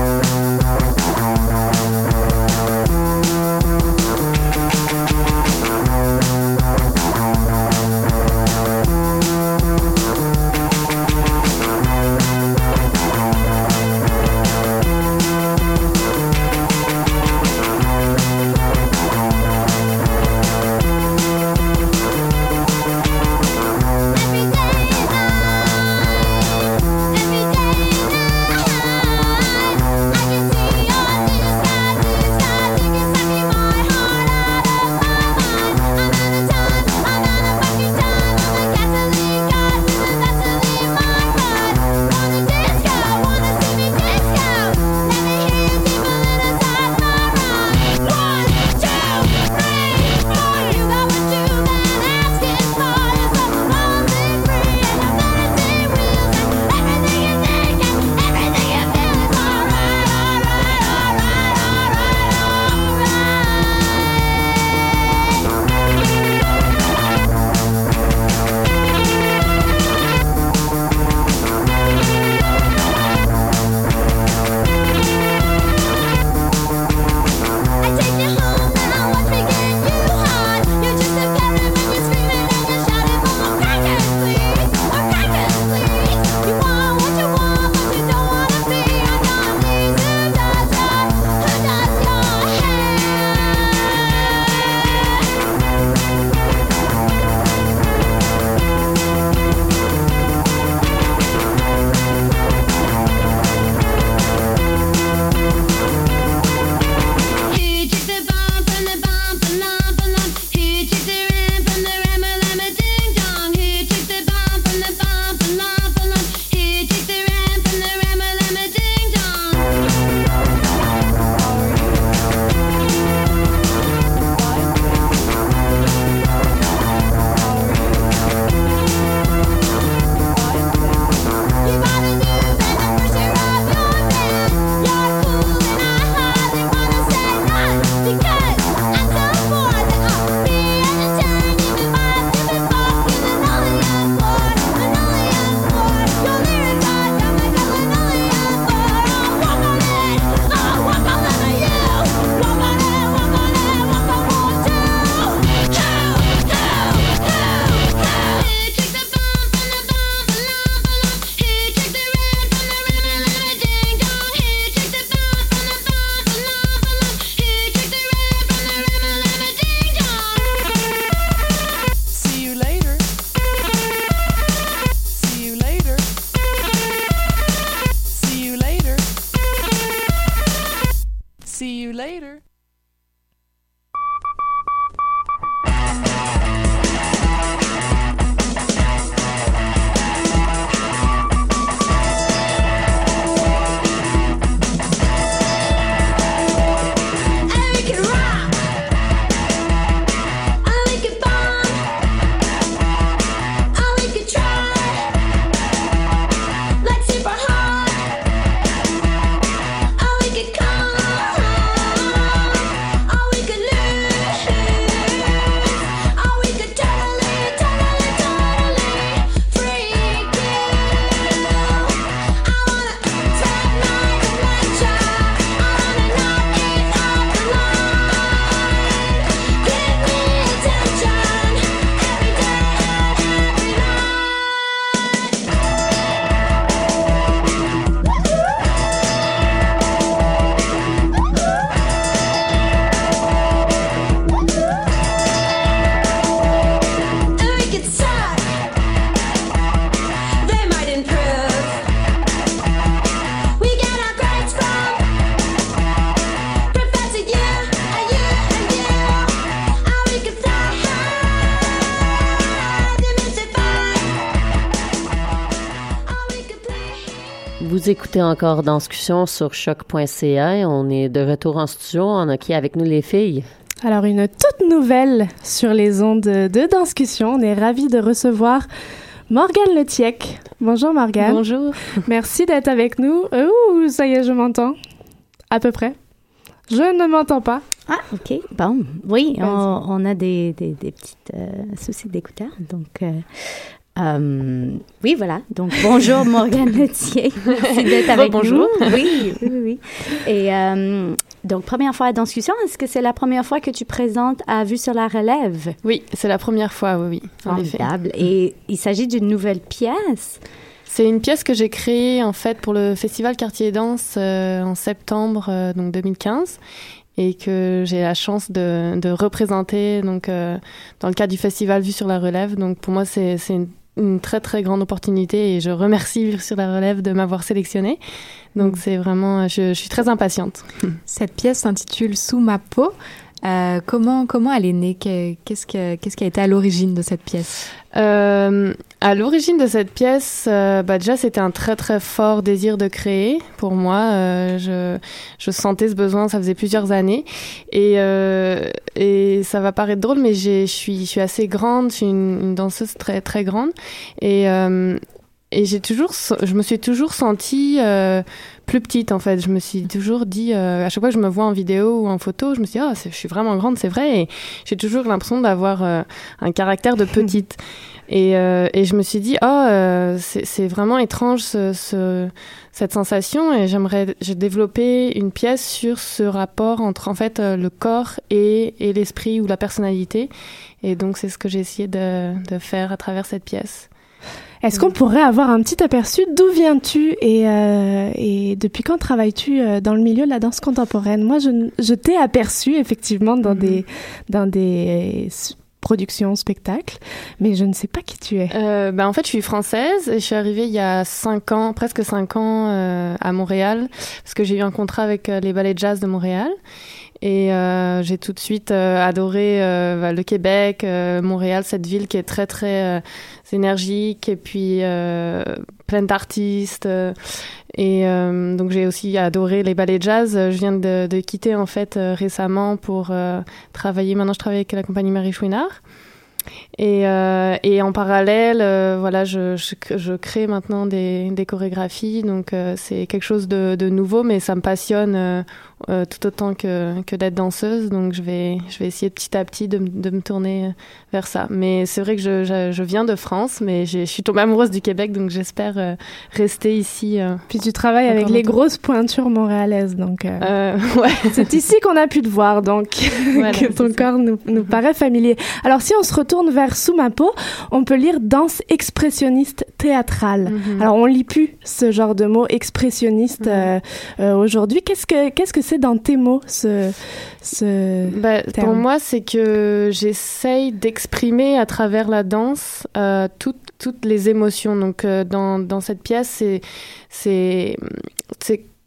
Vous écoutez encore Danscussion sur choc.ca. On est de retour en studio. On a qui avec nous les filles? Alors, une toute nouvelle sur les ondes de Danscussion. On est ravis de recevoir Morgane Letiec. Bonjour Morgane. Bonjour. Merci d'être avec nous. Ouh, ça y est, je m'entends. À peu près. Je ne m'entends pas. Ah, OK. Bon, oui, on, on a des, des, des petits soucis d'écouteurs. Donc, euh, euh, oui, voilà. Donc, bonjour Morgane Letier. Merci d'être avec Bonjour. nous. Oui, oui, oui. oui. Et euh, donc, première fois à Danscussion, est-ce que c'est la première fois que tu présentes à Vue sur la relève? Oui, c'est la première fois, oui, oui. Formidable. Et il s'agit d'une nouvelle pièce? C'est une pièce que j'ai créée en fait pour le festival Quartier Danse euh, en septembre donc 2015 et que j'ai la chance de, de représenter donc euh, dans le cadre du festival Vue sur la relève. Donc pour moi c'est une, une très très grande opportunité et je remercie Vue sur la relève de m'avoir sélectionnée. Donc c'est vraiment je, je suis très impatiente. Cette pièce s'intitule Sous ma peau. Euh, comment, comment elle est née? Que- Qu'est-ce que- qu'est-ce qui a été à l'origine de cette pièce? Euh, à l'origine de cette pièce, euh, bah déjà c'était un très très fort désir de créer. Pour moi. Euh, je, je sentais ce besoin, ça faisait plusieurs années. Et et ça va paraître drôle, mais je suis je suis assez grande, je suis une, une danseuse très très grande. Et et j'ai toujours je me suis toujours sentie plus petite en fait. Je me suis toujours dit euh, à chaque fois que je me vois en vidéo ou en photo, je me suis dit c'est- je suis vraiment grande, c'est vrai et j'ai toujours l'impression d'avoir euh, un caractère de petite. Et, euh, et je me suis dit, oh, euh, c'est c'est vraiment étrange ce, ce- cette sensation et j'aimerais j'ai développé une pièce sur ce rapport entre en fait euh, le corps et, et l'esprit ou la personnalité. Et donc c'est ce que j'ai essayé de, de faire à travers cette pièce. Est-ce qu'on pourrait avoir un petit aperçu d'où viens-tu et, euh, et depuis quand travailles-tu euh, dans le milieu de la danse contemporaine? Moi, je, je t'ai aperçu effectivement dans des dans des s- productions, spectacles, mais je ne sais pas qui tu es. Euh, ben en fait, je suis française et je suis arrivée il y a cinq ans, presque cinq ans, euh, à Montréal, parce que j'ai eu un contrat avec euh, les ballets de jazz de Montréal. Et euh, j'ai tout de suite euh, adoré euh, bah, le Québec, euh, Montréal, cette ville qui est très très euh, énergique et puis euh, pleine d'artistes. et donc j'ai aussi adoré les ballets jazz. Je viens de, de quitter en fait récemment pour travailler. Maintenant, je travaille avec la compagnie Marie Chouinard. Et, euh, et en parallèle, euh, voilà, je, je, je crée maintenant des, des chorégraphies. Donc euh, c'est quelque chose de, de nouveau, mais ça me passionne euh, euh, tout autant que, que d'être danseuse. Donc je vais, je vais essayer petit à petit de, de me tourner vers ça. Mais c'est vrai que je, je, je viens de France, mais je suis tombée amoureuse du Québec, donc j'espère euh, rester ici. euh, Puis tu travailles avec les longtemps. grosses pointures montréalaises, donc euh, Euh, ouais. c'est ici qu'on a pu te voir, donc Voilà, que ton corps nous, nous paraît familier. Alors si on se retourne vers Sous ma peau, on peut lire danse expressionniste théâtrale. Mhm. Alors on lit plus ce genre de mot expressionniste euh, euh, aujourd'hui. Qu'est-ce que qu'est-ce que c'est dans tes mots ce ce Bah, pour moi, c'est que j'essaye d'exprimer à travers la danse euh, toutes, toutes les émotions. Donc, euh, dans, dans cette pièce, c'est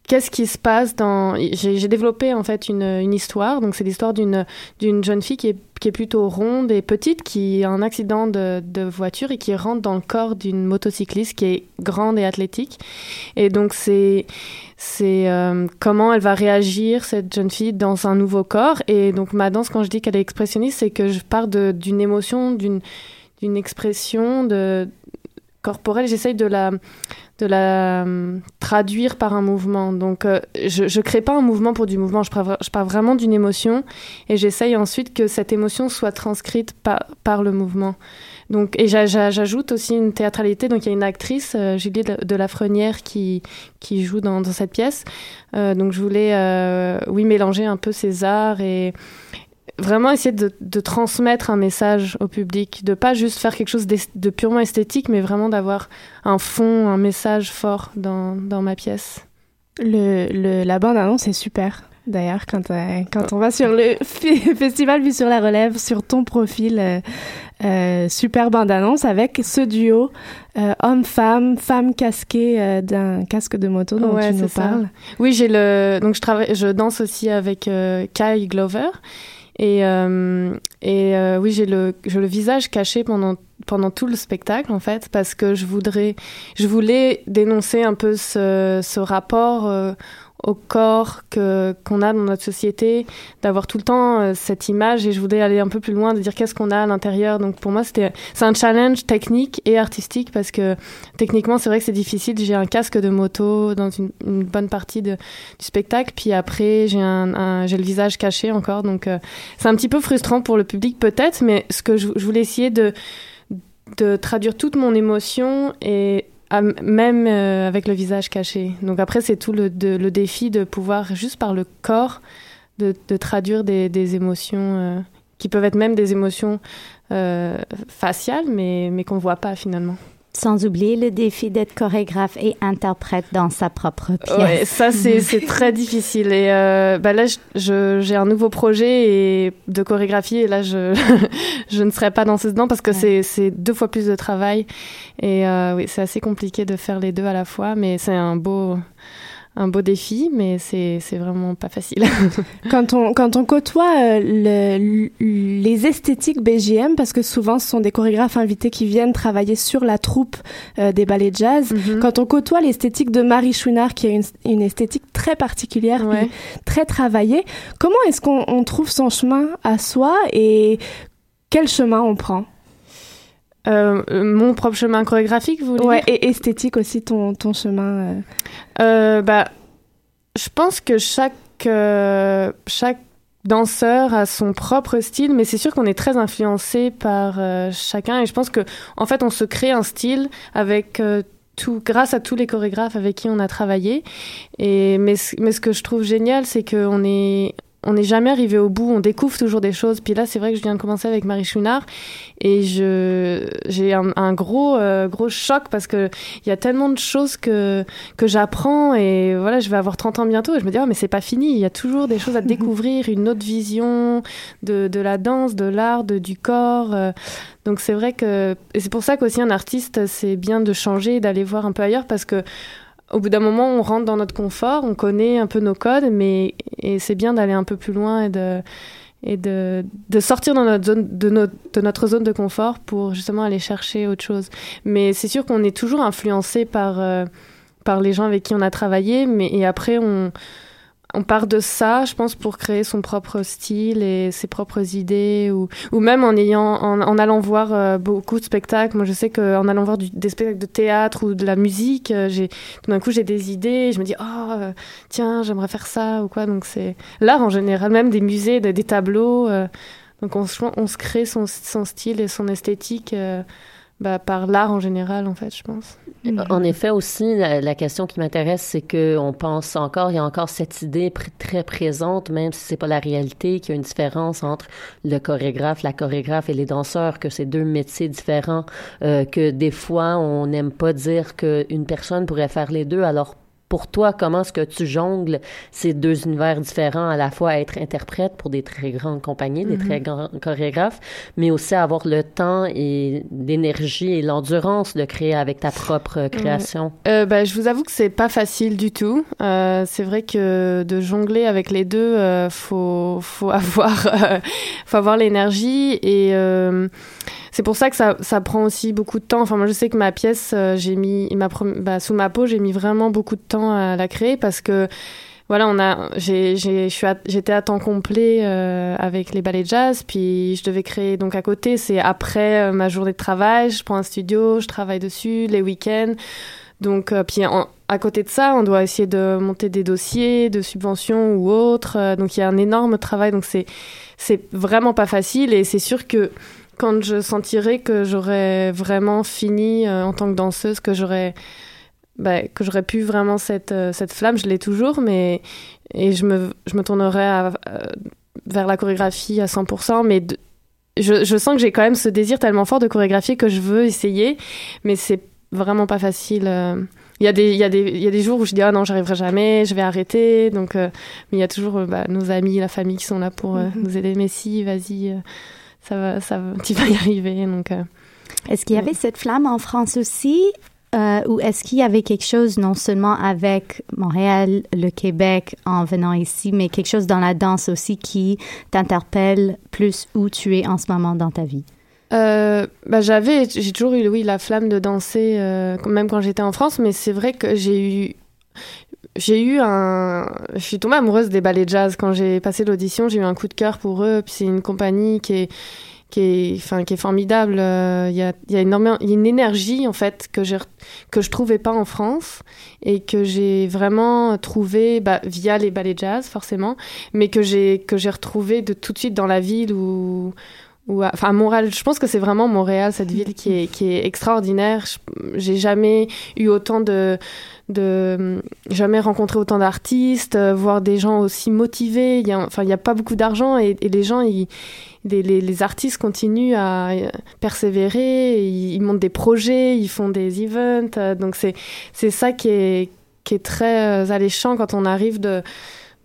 qu'est-ce qui se passe dans. J'ai, développé en fait une, une histoire. Donc, c'est l'histoire d'une, jeune fille qui est, qui est plutôt ronde et petite, qui a un accident de, de voiture et qui rentre dans le corps d'une motocycliste qui est grande et athlétique. Et donc, c'est euh, comment elle va réagir, cette jeune fille, dans un nouveau corps. Et donc, ma danse, quand je dis qu'elle est expressionniste, c'est que je pars d'une émotion, d'une d'une expression de, corporelle. J'essaye de la, de la euh, traduire par un mouvement. Donc, euh, je ne crée pas un mouvement pour du mouvement. Je pars, vraiment d'une émotion et j'essaye ensuite que cette émotion soit transcrite par, par le mouvement. Donc, et j'a- j'a- j'ajoute aussi une théâtralité. Donc, il y a une actrice, euh, Julie de, de Lafrenière, qui, qui joue dans, cette pièce. Euh, donc, je voulais, euh, oui, mélanger un peu ces arts et vraiment essayer de, de transmettre un message au public, de pas juste faire quelque chose de purement esthétique, mais vraiment d'avoir un fond, un message fort dans, dans ma pièce. Le, le, la bande-annonce est super. D'ailleurs, quand, euh, quand on va sur le festival Vue sur la Relève, sur ton profil, euh, euh, super bande-annonce avec ce duo homme-femme, femme casquée d'un casque de moto dont Ouais, tu nous ça. parles. Oui, j'ai le donc je travaille, je danse aussi avec Kai Glover et euh, et euh, oui j'ai le le visage caché pendant pendant tout le spectacle en fait parce que je voudrais je voulais dénoncer un peu ce, ce rapport euh, au corps que qu'on a dans notre société d'avoir tout le temps euh, cette image. Et je voulais aller un peu plus loin de dire qu'est-ce qu'on a à l'intérieur. Donc pour moi c'était c'est un challenge technique et artistique parce que techniquement c'est vrai que c'est difficile. J'ai un casque de moto dans une, bonne partie du spectacle. Puis après j'ai un, j'ai le visage caché encore. Donc euh, c'est un petit peu frustrant pour le public peut-être. Mais ce que je, je voulais essayer de de traduire toute mon émotion et même euh, avec le visage caché. Donc après, c'est tout le, défi de pouvoir, juste par le corps, de, traduire des, des émotions euh, qui peuvent être même des émotions euh, faciales, mais, mais qu'on ne voit pas finalement. Sans oublier le défi d'être chorégraphe et interprète dans sa propre pièce. Ouais, ça c'est c'est très difficile. Et euh, bah là j'ai un nouveau projet et de chorégraphie. Et là je je ne serai pas dans ce dedans parce que c'est c'est deux fois plus de travail. Et euh, oui c'est assez compliqué de faire les deux à la fois mais c'est un beau un beau défi mais c'est c'est vraiment pas facile. quand on quand on côtoie euh, le- le- les esthétiques BGM parce que souvent ce sont des chorégraphes invités qui viennent travailler sur la troupe euh, des ballets de jazz quand on côtoie l'esthétique de Marie Chouinard qui a une, une esthétique très particulière Ouais. très travaillée comment est-ce qu'on on trouve son chemin à soi et quel chemin on prend? Euh, mon propre chemin chorégraphique, vous voulez Ouais, dire? et esthétique aussi, ton, ton chemin. euh. Euh, bah, je pense que chaque, euh, chaque danseur a son propre style, mais c'est sûr qu'on est très influencé par euh, chacun. Et je pense que, en fait, on se crée un style avec euh, tout, grâce à tous les chorégraphes avec qui on a travaillé. Et mais, mais ce que je trouve génial, c'est qu'on est on n'est jamais arrivé au bout, on découvre toujours des choses. Puis là, c'est vrai que je viens de commencer avec Marie Chouinard et je j'ai un, un gros euh, gros choc parce que il y a tellement de choses que que j'apprends et voilà, je vais avoir 30 ans bientôt et je me dis oh mais c'est pas fini, il y a toujours des choses à découvrir, une autre vision de de la danse, de l'art, de du corps. euh. donc c'est vrai que et c'est pour ça qu'aussi un artiste c'est bien de changer, d'aller voir un peu ailleurs parce que au bout d'un moment, on rentre dans notre confort, on connaît un peu nos codes, mais c'est bien d'aller un peu plus loin et de et de, de sortir dans notre zone de, notre de notre zone de confort pour justement aller chercher autre chose. Mais c'est sûr qu'on est toujours influencé par euh, par les gens avec qui on a travaillé, mais et après on on part de ça, je pense, pour créer son propre style et ses propres idées, ou, ou même en ayant, en, en allant voir euh, beaucoup de spectacles. Moi, je sais qu'en allant voir du- des spectacles de théâtre ou de la musique, euh, j'ai, tout d'un coup, j'ai des idées. Je me dis, oh, euh, tiens, j'aimerais faire ça ou quoi. Donc c'est l'art en général, même des musées, des, tableaux. euh, donc on, on se crée son, son style et son esthétique euh, bah, par l'art en général, en fait, je pense. En effet, aussi, la, la question qui m'intéresse, c'est que on pense encore, il y a encore cette idée pr- très présente, même si c'est pas la réalité, qu'il y a une différence entre le chorégraphe, la chorégraphe et les danseurs, que c'est deux métiers différents, euh, que des fois, on n'aime pas dire qu'une personne pourrait faire les deux, alors pour toi, comment est-ce que tu jongles ces deux univers différents, à la fois être interprète pour des très grandes compagnies, des Mhm. très grands chorégraphes, mais aussi avoir le temps et l'énergie et l'endurance de créer avec ta propre création? Euh, bah, je vous avoue que c'est pas facile du tout. Euh, c'est vrai que de jongler avec les deux, euh, faut faut avoir euh, faut avoir l'énergie et c'est pour ça que ça, ça prend aussi beaucoup de temps. Enfin moi je sais que ma pièce euh, j'ai mis ma bah, sous ma peau j'ai mis vraiment beaucoup de temps à la créer parce que voilà, on a, suis, à- j'étais à temps complet euh, avec les ballets de jazz, puis je devais créer donc à côté. C'est après euh, ma journée de travail, je prends un studio, je travaille dessus les week-ends. Donc, euh, puis en- à côté de ça, on doit essayer de monter des dossiers de subventions ou autres. Euh, donc, il y a un énorme travail. Donc, c'est, c'est vraiment pas facile. Et c'est sûr que quand je sentirai que j'aurais vraiment fini euh, en tant que danseuse, que j'aurais bah, que j'aurais pu vraiment cette, euh, cette flamme, je l'ai toujours, mais et je me, je me tournerai à- euh, vers la chorégraphie à 100%, mais de- je, je sens que j'ai quand même ce désir tellement fort de chorégraphier que je veux essayer, mais c'est vraiment pas facile. Il y, a des, il, y a des, il y a des jours où je dis ah non j'arriverai jamais je vais arrêter. Donc mais il y a toujours bah, nos amis la famille qui sont là pour euh, nous aider. Mais si vas-y ça va ça va tu vas y arriver donc euh, Est-ce qu'il y avait cette flamme en France aussi euh, ou est-ce qu'il y avait quelque chose non seulement avec Montréal, le Québec en venant ici, mais quelque chose dans la danse aussi qui t'interpelle plus où tu es en ce moment dans ta vie? Euh, bah, j'avais, j'ai toujours eu, oui, la flamme de danser, euh, même quand j'étais en France, mais c'est vrai que j'ai eu, j'ai eu un, je suis tombée amoureuse des ballets jazz quand j'ai passé l'audition, j'ai eu un coup de cœur pour eux, puis c'est une compagnie qui est, qui est, enfin, qui est formidable. Euh, Il y, a, y a énormément, il y a une énergie en fait que j'ai, que je trouvais pas en France et que j'ai vraiment trouvé bah, via les ballets jazz forcément, mais que j'ai que j'ai retrouvé de tout de suite dans la ville où ou à- enfin à Montréal, je pense que c'est vraiment Montréal cette ville qui est qui est extraordinaire. J'ai jamais eu autant de de jamais rencontré autant d'artistes, euh, voir des gens aussi motivés. Il y a enfin il y a pas beaucoup d'argent et, et les gens ils les, les, les artistes continuent à euh, persévérer, ils, ils montent des projets, ils font des events, euh, donc c'est c'est ça qui est qui est très alléchant quand on arrive de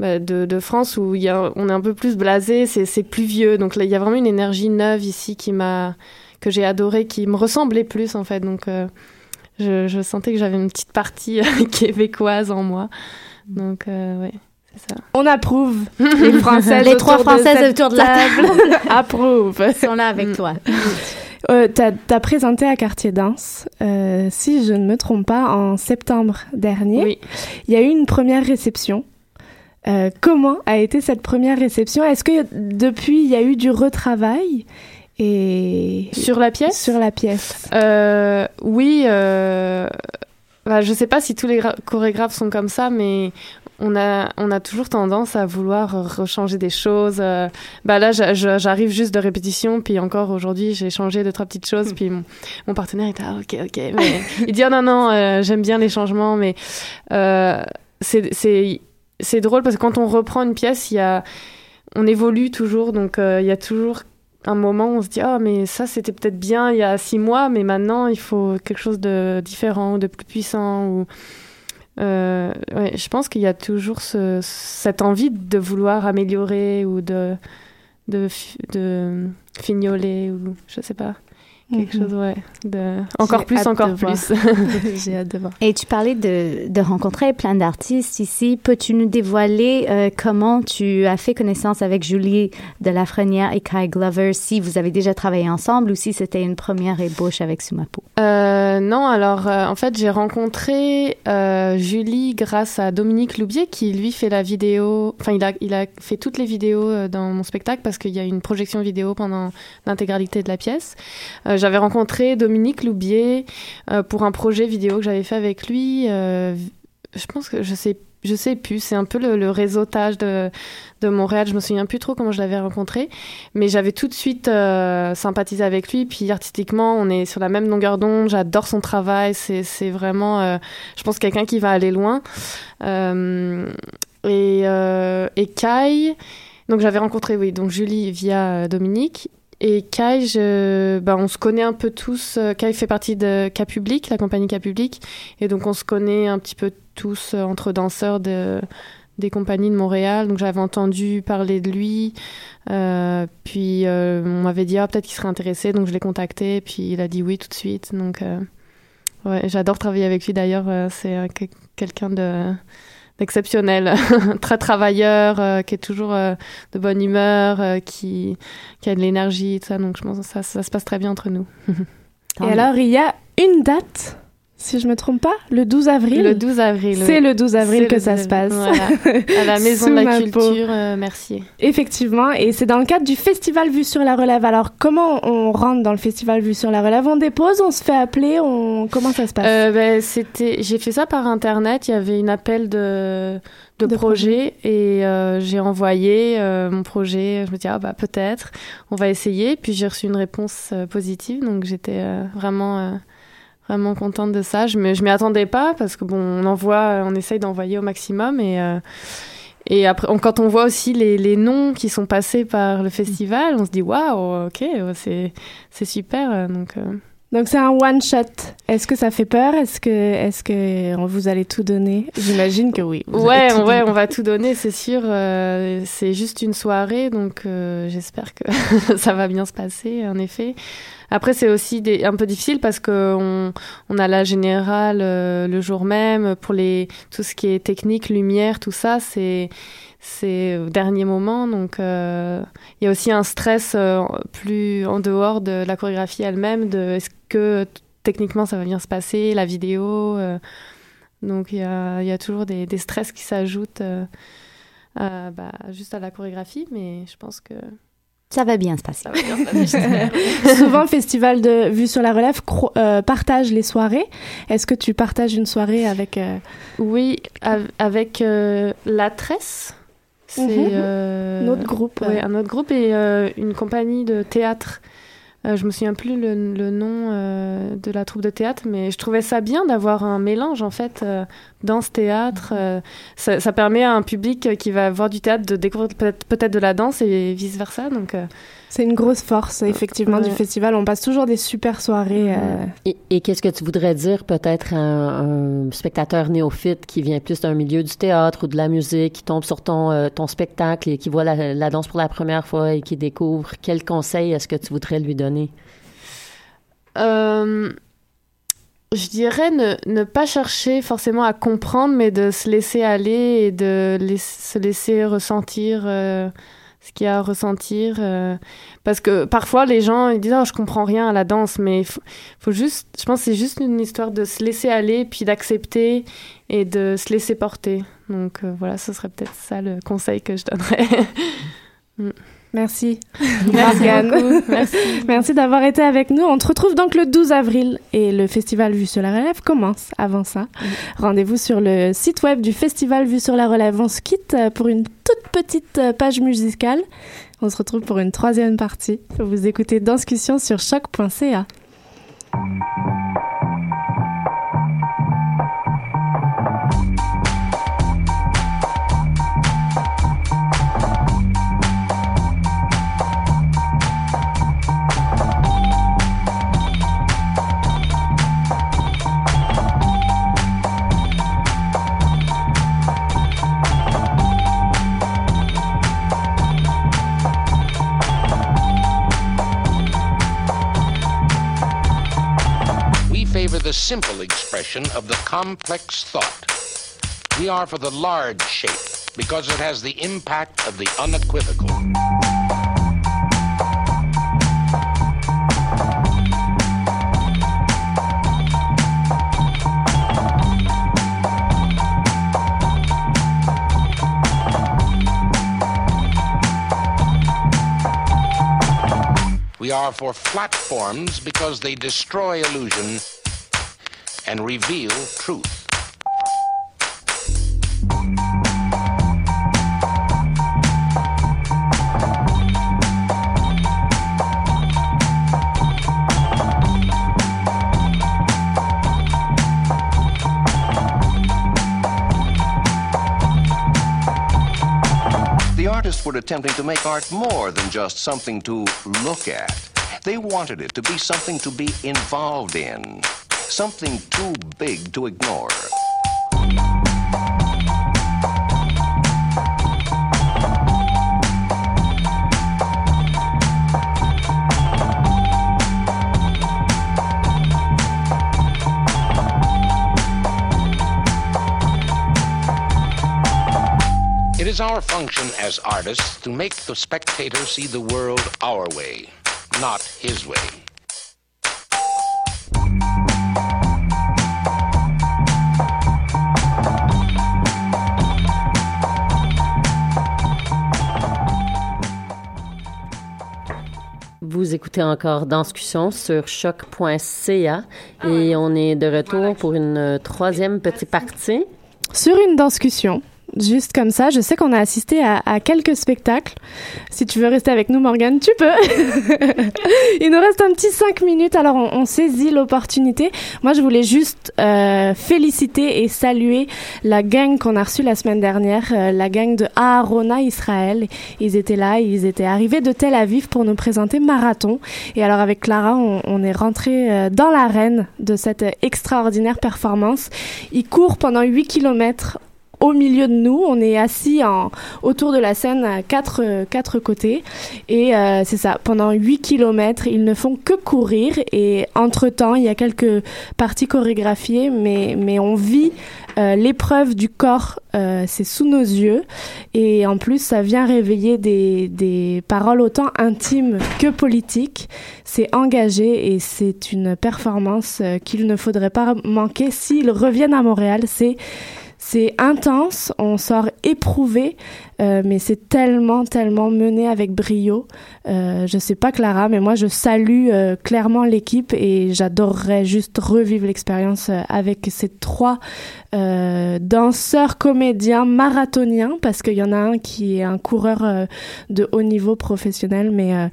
de, de France où il y a, on est un peu plus blasé, c'est c'est plus vieux. Donc là, il y a vraiment une énergie neuve ici qui m'a que j'ai adoré, qui me ressemblait plus en fait. Donc euh, je, je sentais que j'avais une petite partie québécoise en moi. Donc euh, ouais, c'est ça. On approuve. Les Françaises Les trois Françaises autour de la table. approuvent. sont là avec toi. Euh, t'as, t'as présenté à Quartier Danse, euh, si je ne me trompe pas, en septembre dernier. Oui. Il y a eu une première réception. Euh, comment a été cette première réception? Est-ce que depuis il y a eu du retravail? Et Sur la pièce? Sur la pièce Euh, oui, euh, bah, je sais pas si tous les gra- chorégraphes sont comme ça, mais on a, on a toujours tendance à vouloir rechanger des choses. euh. bah là, j'a- j'a- j'arrive juste de répétition, puis encore aujourd'hui, j'ai changé deux, trois petites choses, puis mon, mon partenaire était ah, ok, ok. Mais il dit, ah non, non, euh, j'aime bien les changements, mais euh, c'est, c'est, drôle parce que quand on reprend une pièce, y a, on évolue toujours, donc euh, il y a toujours un moment où on se dit ah mais ça c'était peut-être bien il y a six mois mais maintenant il faut quelque chose de différent de plus puissant ou euh, je pense qu'il y a toujours ce- cette envie de vouloir améliorer ou de de, de fignoler ou je sais pas quelque Mhm. chose ouais de encore plus encore plus J'ai hâte de voir. Et tu parlais de, de rencontrer plein d'artistes ici. Peux-tu nous dévoiler euh, comment tu as fait connaissance avec Julie de Lafrenière et Kai Glover, si vous avez déjà travaillé ensemble ou si c'était une première ébauche avec Sumapo? Euh, non, alors euh, en fait j'ai rencontré euh, Julie grâce à Dominique Loubier qui lui fait la vidéo, enfin il a, il a fait toutes les vidéos euh, dans mon spectacle parce qu'il y a une projection vidéo pendant l'intégralité de la pièce. J'avais rencontré Dominique Loubier euh, pour un projet vidéo que j'avais fait avec lui. euh, je pense que je sais je sais plus, c'est un peu le, réseautage de, Montréal. Je me souviens plus trop comment je l'avais rencontré, mais j'avais tout de suite euh, sympathisé avec lui. Puis artistiquement, on est sur la même longueur d'onde. J'adore son travail. C'est, vraiment, je pense, quelqu'un qui va aller loin. Et, et Kai, donc j'avais rencontré, oui, donc Julie via Dominique. Et Kai, je, ben, on se connaît un peu tous. Euh, Kai fait partie de Cas Public, la compagnie Cas Public. Et donc, on se connaît un petit peu tous euh, entre danseurs de, des compagnies de Montréal. Donc, j'avais entendu parler de lui. Euh, puis, euh, on m'avait dit, ah, peut-être qu'il serait intéressé. Donc, je l'ai contacté. Puis, il a dit oui tout de suite. Donc, euh, ouais, j'adore travailler avec lui d'ailleurs. C'est que- quelqu'un de d'exceptionnel, très travailleur, euh, qui est toujours euh, de bonne humeur, euh, qui, a de l'énergie, tout ça. Donc je pense que ça se passe très bien entre nous. Et alors il y a une date, si je me trompe pas, le 12 avril. Le 12 avril. C'est le 12 avril que ça 12 se passe. Voilà. À la Maison de la ma. Culture, euh, Mercier. Effectivement, et c'est dans le cadre du festival Vue sur la Relève. Alors, comment on rentre dans le festival Vue sur la Relève? On dépose, on se fait appeler, on... comment ça se passe? Euh, ben, c'était, j'ai fait ça par internet. Il y avait une appel de, de, De projet et euh, j'ai envoyé euh, mon projet. Je me dis ah bah peut-être, on va essayer. Puis j'ai reçu une réponse euh, positive, donc j'étais euh, vraiment euh, vraiment contente de ça. Je je m'y attendais pas parce que bon, on envoie, on essaye d'envoyer au maximum et euh, et après, quand on voit aussi les, les noms qui sont passés par le festival, on se dit waouh, ok, c'est super. euh, Donc euh, Donc c'est un one shot. Est-ce que ça fait peur? Est-ce que est-ce que on vous allez tout donner? J'imagine que oui. Ouais, ouais, on va tout donner, c'est sûr. euh, c'est juste une soirée, donc euh, j'espère que ça va bien se passer, en effet. Après, c'est aussi des, un peu difficile parce qu'on on a la générale euh, le jour même pour les tout ce qui est technique, lumière, tout ça, c'est c'est au dernier moment. Donc, euh, il y a aussi un stress euh, plus en dehors de la chorégraphie elle-même, de est-ce que techniquement ça va bien se passer, la vidéo. euh, donc, il y a, il y a toujours des, des stress qui s'ajoutent euh, bah, juste à la chorégraphie, mais je pense que Ça va bien se passer. bien se passer. j'espère. Souvent, le festival de Vue sur la Relève euh, partage les soirées. Est-ce que tu partages une soirée avec... euh, Oui, av- avec euh, La Tresse? C'est Mhm. euh, Un autre groupe, ouais, un autre groupe et euh, une compagnie de théâtre. Euh, je me souviens plus le, le nom euh, de la troupe de théâtre, mais je trouvais ça bien d'avoir un mélange en fait euh, danse-théâtre. euh, ça, ça permet à un public qui va voir du théâtre de découvrir peut-être peut-être de la danse et vice versa. Donc euh, C'est une grosse force, effectivement, du festival. On passe toujours des super soirées. euh, Et, et qu'est-ce que tu voudrais dire peut-être à un, un spectateur néophyte qui vient plus d'un milieu du théâtre ou de la musique, qui tombe sur ton, euh, ton spectacle et qui voit la, la danse pour la première fois et qui découvre, quel conseil est-ce que tu voudrais lui donner? Euh, je dirais ne, ne pas chercher forcément à comprendre, mais de se laisser aller et de se laisser ressentir euh, ce qu'il y a à ressentir. euh, parce que parfois, les gens ils disent oh, je comprends rien à la danse, mais faut juste, je pense que c'est juste une histoire de se laisser aller, puis d'accepter et de se laisser porter. Donc euh, voilà, ce serait peut-être ça le conseil que je donnerais. Mm. Merci. Merci Morgane. beaucoup. Merci. Merci d'avoir été avec nous. On te retrouve donc le 12 avril et le festival Vue sur la Relève commence avant ça. Rendez-vous sur le site web du festival Vue sur la Relève. On se quitte euh, pour une toute petite euh, page musicale. On se retrouve pour une troisième partie. Vous écoutez Danscussion sur choc.ca. simple expression of the complex thought. We are for the large shape because it has the impact of the unequivocal. We are for flat forms because they destroy illusion and reveal truth. The artists were attempting to make art more than just something to look at. They wanted it to be something to be involved in, something too big to ignore. It is our function as artists to make the spectator see the world our way, not his way. Vous écoutez encore Danscussion sur choc.ca et on est de retour pour une euh, troisième petite partie. Sur une danscussion, juste comme ça, je sais qu'on a assisté à, quelques spectacles. Si tu veux rester avec nous, Morgane, tu peux. Il nous reste un petit cinq minutes, alors on, saisit l'opportunité. Moi, je voulais juste euh, féliciter et saluer la gang qu'on a reçue la semaine dernière, euh, la gang de Aarona Israël. Ils étaient là, ils étaient arrivés de Tel Aviv pour nous présenter Marathon. Et alors avec Clara, on, est rentré euh, dans l'arène de cette extraordinaire performance. Ils courent pendant 8 kilomètres au milieu de nous. On est assis en, autour de la scène à quatre, quatre côtés. Et euh, c'est ça, pendant 8 kilomètres, ils ne font que courir. Et entre-temps, il y a quelques parties chorégraphiées, mais, mais on vit euh, l'épreuve du corps, euh, c'est sous nos yeux. Et en plus, ça vient réveiller des, des paroles autant intimes que politiques. C'est engagé et c'est une performance euh, qu'il ne faudrait pas manquer s'ils reviennent à Montréal. C'est c'est intense, on sort éprouvé, euh, mais c'est tellement, tellement mené avec brio. Euh, je sais pas Clara, mais moi je salue euh, clairement l'équipe et j'adorerais juste revivre l'expérience euh, avec ces trois danseurs, comédiens, marathoniens, parce qu'il y en a un qui est un coureur de haut niveau professionnel, mais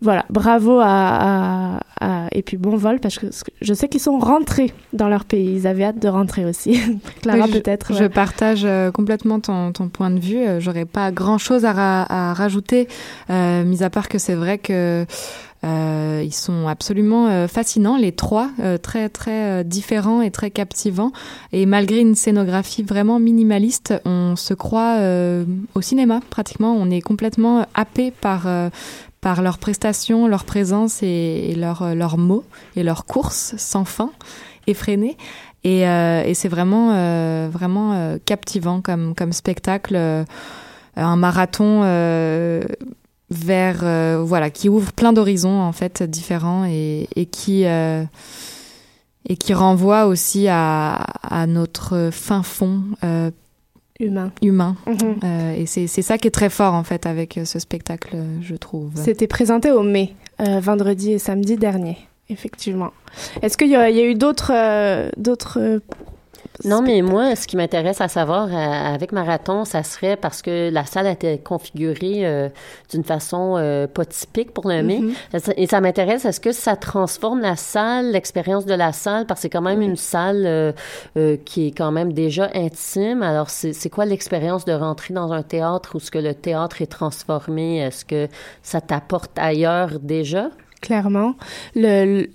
voilà, bravo à, à- à- et puis bon vol parce que je sais qu'ils sont rentrés dans leur pays. Ils avaient hâte de rentrer aussi. Clara Oui, peut-être. Je ouais. partage euh, complètement ton, ton point de vue. Euh, J'aurais pas grand chose à, ra- à rajouter, euh, mis à part que c'est vrai que euh, ils sont absolument euh, fascinants, les trois, euh, très très différents et très captivants. Et malgré une scénographie vraiment minimaliste, on se croit euh, au cinéma pratiquement. On est complètement happé par euh, par leurs prestations, leur présence et, et leurs leurs mots et leurs courses sans fin, effrénées. Et, euh, et c'est vraiment euh, vraiment euh, captivant comme comme spectacle, euh, un marathon euh, vers euh, voilà qui ouvre plein d'horizons en fait différents et, et qui euh, et qui renvoie aussi à, à notre fin fond humain humain Mhm. Euh, et c'est ça qui est très fort en fait avec euh, ce spectacle je trouve C'était présenté au mai, euh, vendredi et samedi dernier, effectivement. Est-ce qu'il y, a il y a eu d'autres euh, d'autres Non, mais moi, ce qui m'intéresse à savoir avec Marathon, ça serait parce que la salle a été configurée euh, d'une façon euh, pas typique pour le mai. Mhm. Et ça m'intéresse, est-ce que ça transforme la salle, l'expérience de la salle, parce que c'est quand même une salle euh, euh, qui est quand même déjà intime. Alors, c'est c'est quoi l'expérience de rentrer dans un théâtre où ce que le théâtre est transformé? Est-ce que ça t'apporte ailleurs déjà? clairement le, le-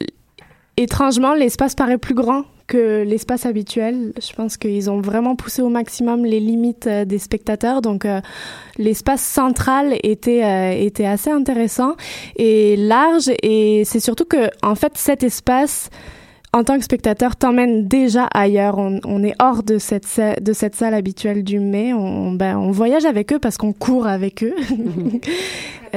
étrangement l'espace paraît plus grand que l'espace habituel. Je pense qu'ils ont vraiment poussé au maximum les limites euh, des spectateurs. Donc, euh, l'espace central était, euh, était assez intéressant et large. Et c'est surtout que, en fait, cet espace, en tant que spectateur, t'emmène déjà ailleurs. On, on est hors de cette, sa- de cette salle habituelle du mai. On, ben, on voyage avec eux parce qu'on court avec eux.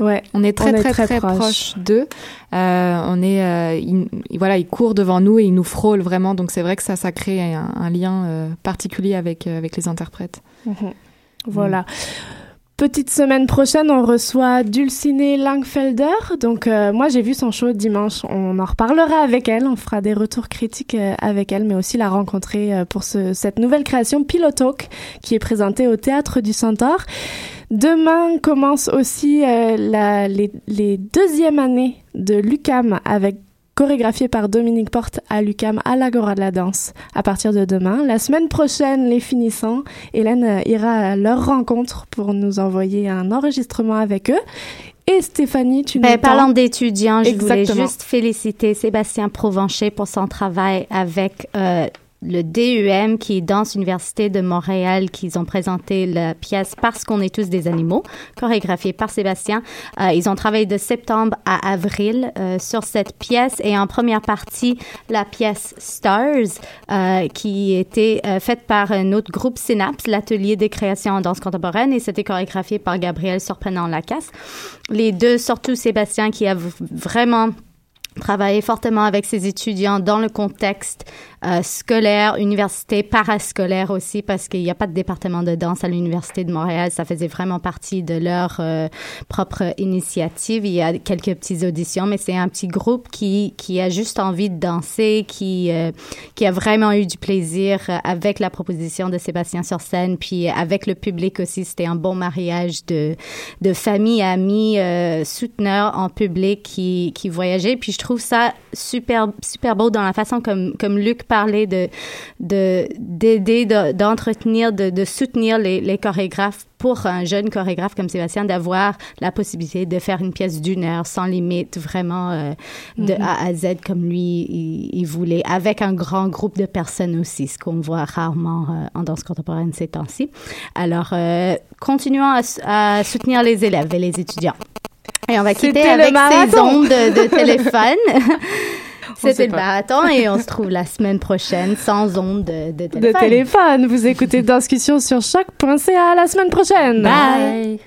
Ouais. On est très très très, proche, d'eux. Euh, on est, euh, ils- voilà, ils courent devant nous et ils nous frôlent vraiment. Donc c'est vrai que ça, ça crée un, un lien euh, particulier avec avec les interprètes. Mhm. Voilà. Petite semaine prochaine, on reçoit Dulcinée Langfelder. Donc, euh, moi, j'ai vu son show dimanche. On en reparlera avec elle. On fera des retours critiques euh, avec elle, mais aussi la rencontrer euh, pour ce- cette nouvelle création Pillow Talk qui est présentée au Théâtre du Centaure. Demain commence aussi euh, la, les, les deuxièmes années de l'UCAM avec chorégraphié par Dominique Porte à l'UCAM à l'Agora de la danse à partir de demain. La semaine prochaine, les finissants, Hélène euh, ira à leur rencontre pour nous envoyer un enregistrement avec eux. Et Stéphanie, tu nous Ben, parlant d'étudiants, je voulais juste féliciter Sébastien Provencher pour son travail avec euh, le DUM, qui est Danse Université de Montréal, qu'ils ont présenté la pièce Parce qu'on est tous des animaux, chorégraphiée par Sébastien. Euh, ils ont travaillé de septembre à avril euh, sur cette pièce et en première partie, la pièce Stars, euh, qui était faite par un autre groupe Synapse, l'atelier des créations en danse contemporaine, et c'était chorégraphié par Gabriel Surprenant-Lacasse. Les deux, surtout Sébastien, qui a vraiment travaillé fortement avec ses étudiants dans le contexte euh, scolaire, université, parascolaire aussi, parce qu'il n'y a pas de département de danse à l'Université de Montréal. Ça faisait vraiment partie de leur euh, propre initiative. Il y a quelques petites auditions, mais c'est un petit groupe qui, qui a juste envie de danser, qui, euh, qui a vraiment eu du plaisir avec la proposition de Sébastien sur scène, puis avec le public aussi. C'était un bon mariage de, de famille, amis, euh, souteneurs en public qui, qui voyageaient. Puis je trouve ça super, super beau dans la façon comme, comme Luc parlait de, de, d'aider, de- d'entretenir, de, de soutenir les, les chorégraphes pour un jeune chorégraphe comme Sébastien d'avoir la possibilité de faire une pièce d'une heure sans limite, vraiment euh, de Mhm. A à Z comme lui il, il voulait, avec un grand groupe de personnes aussi, ce qu'on voit rarement euh, en danse contemporaine ces temps-ci. Alors, euh, continuons à, soutenir les élèves et les étudiants. Et on va quitter avec ces ondes de, de téléphone. C'était le marathon et on se trouve la semaine prochaine sans ondes de, de De téléphone. téléphone. Vous écoutez Discussion sur choc.ca. À la semaine prochaine. Bye.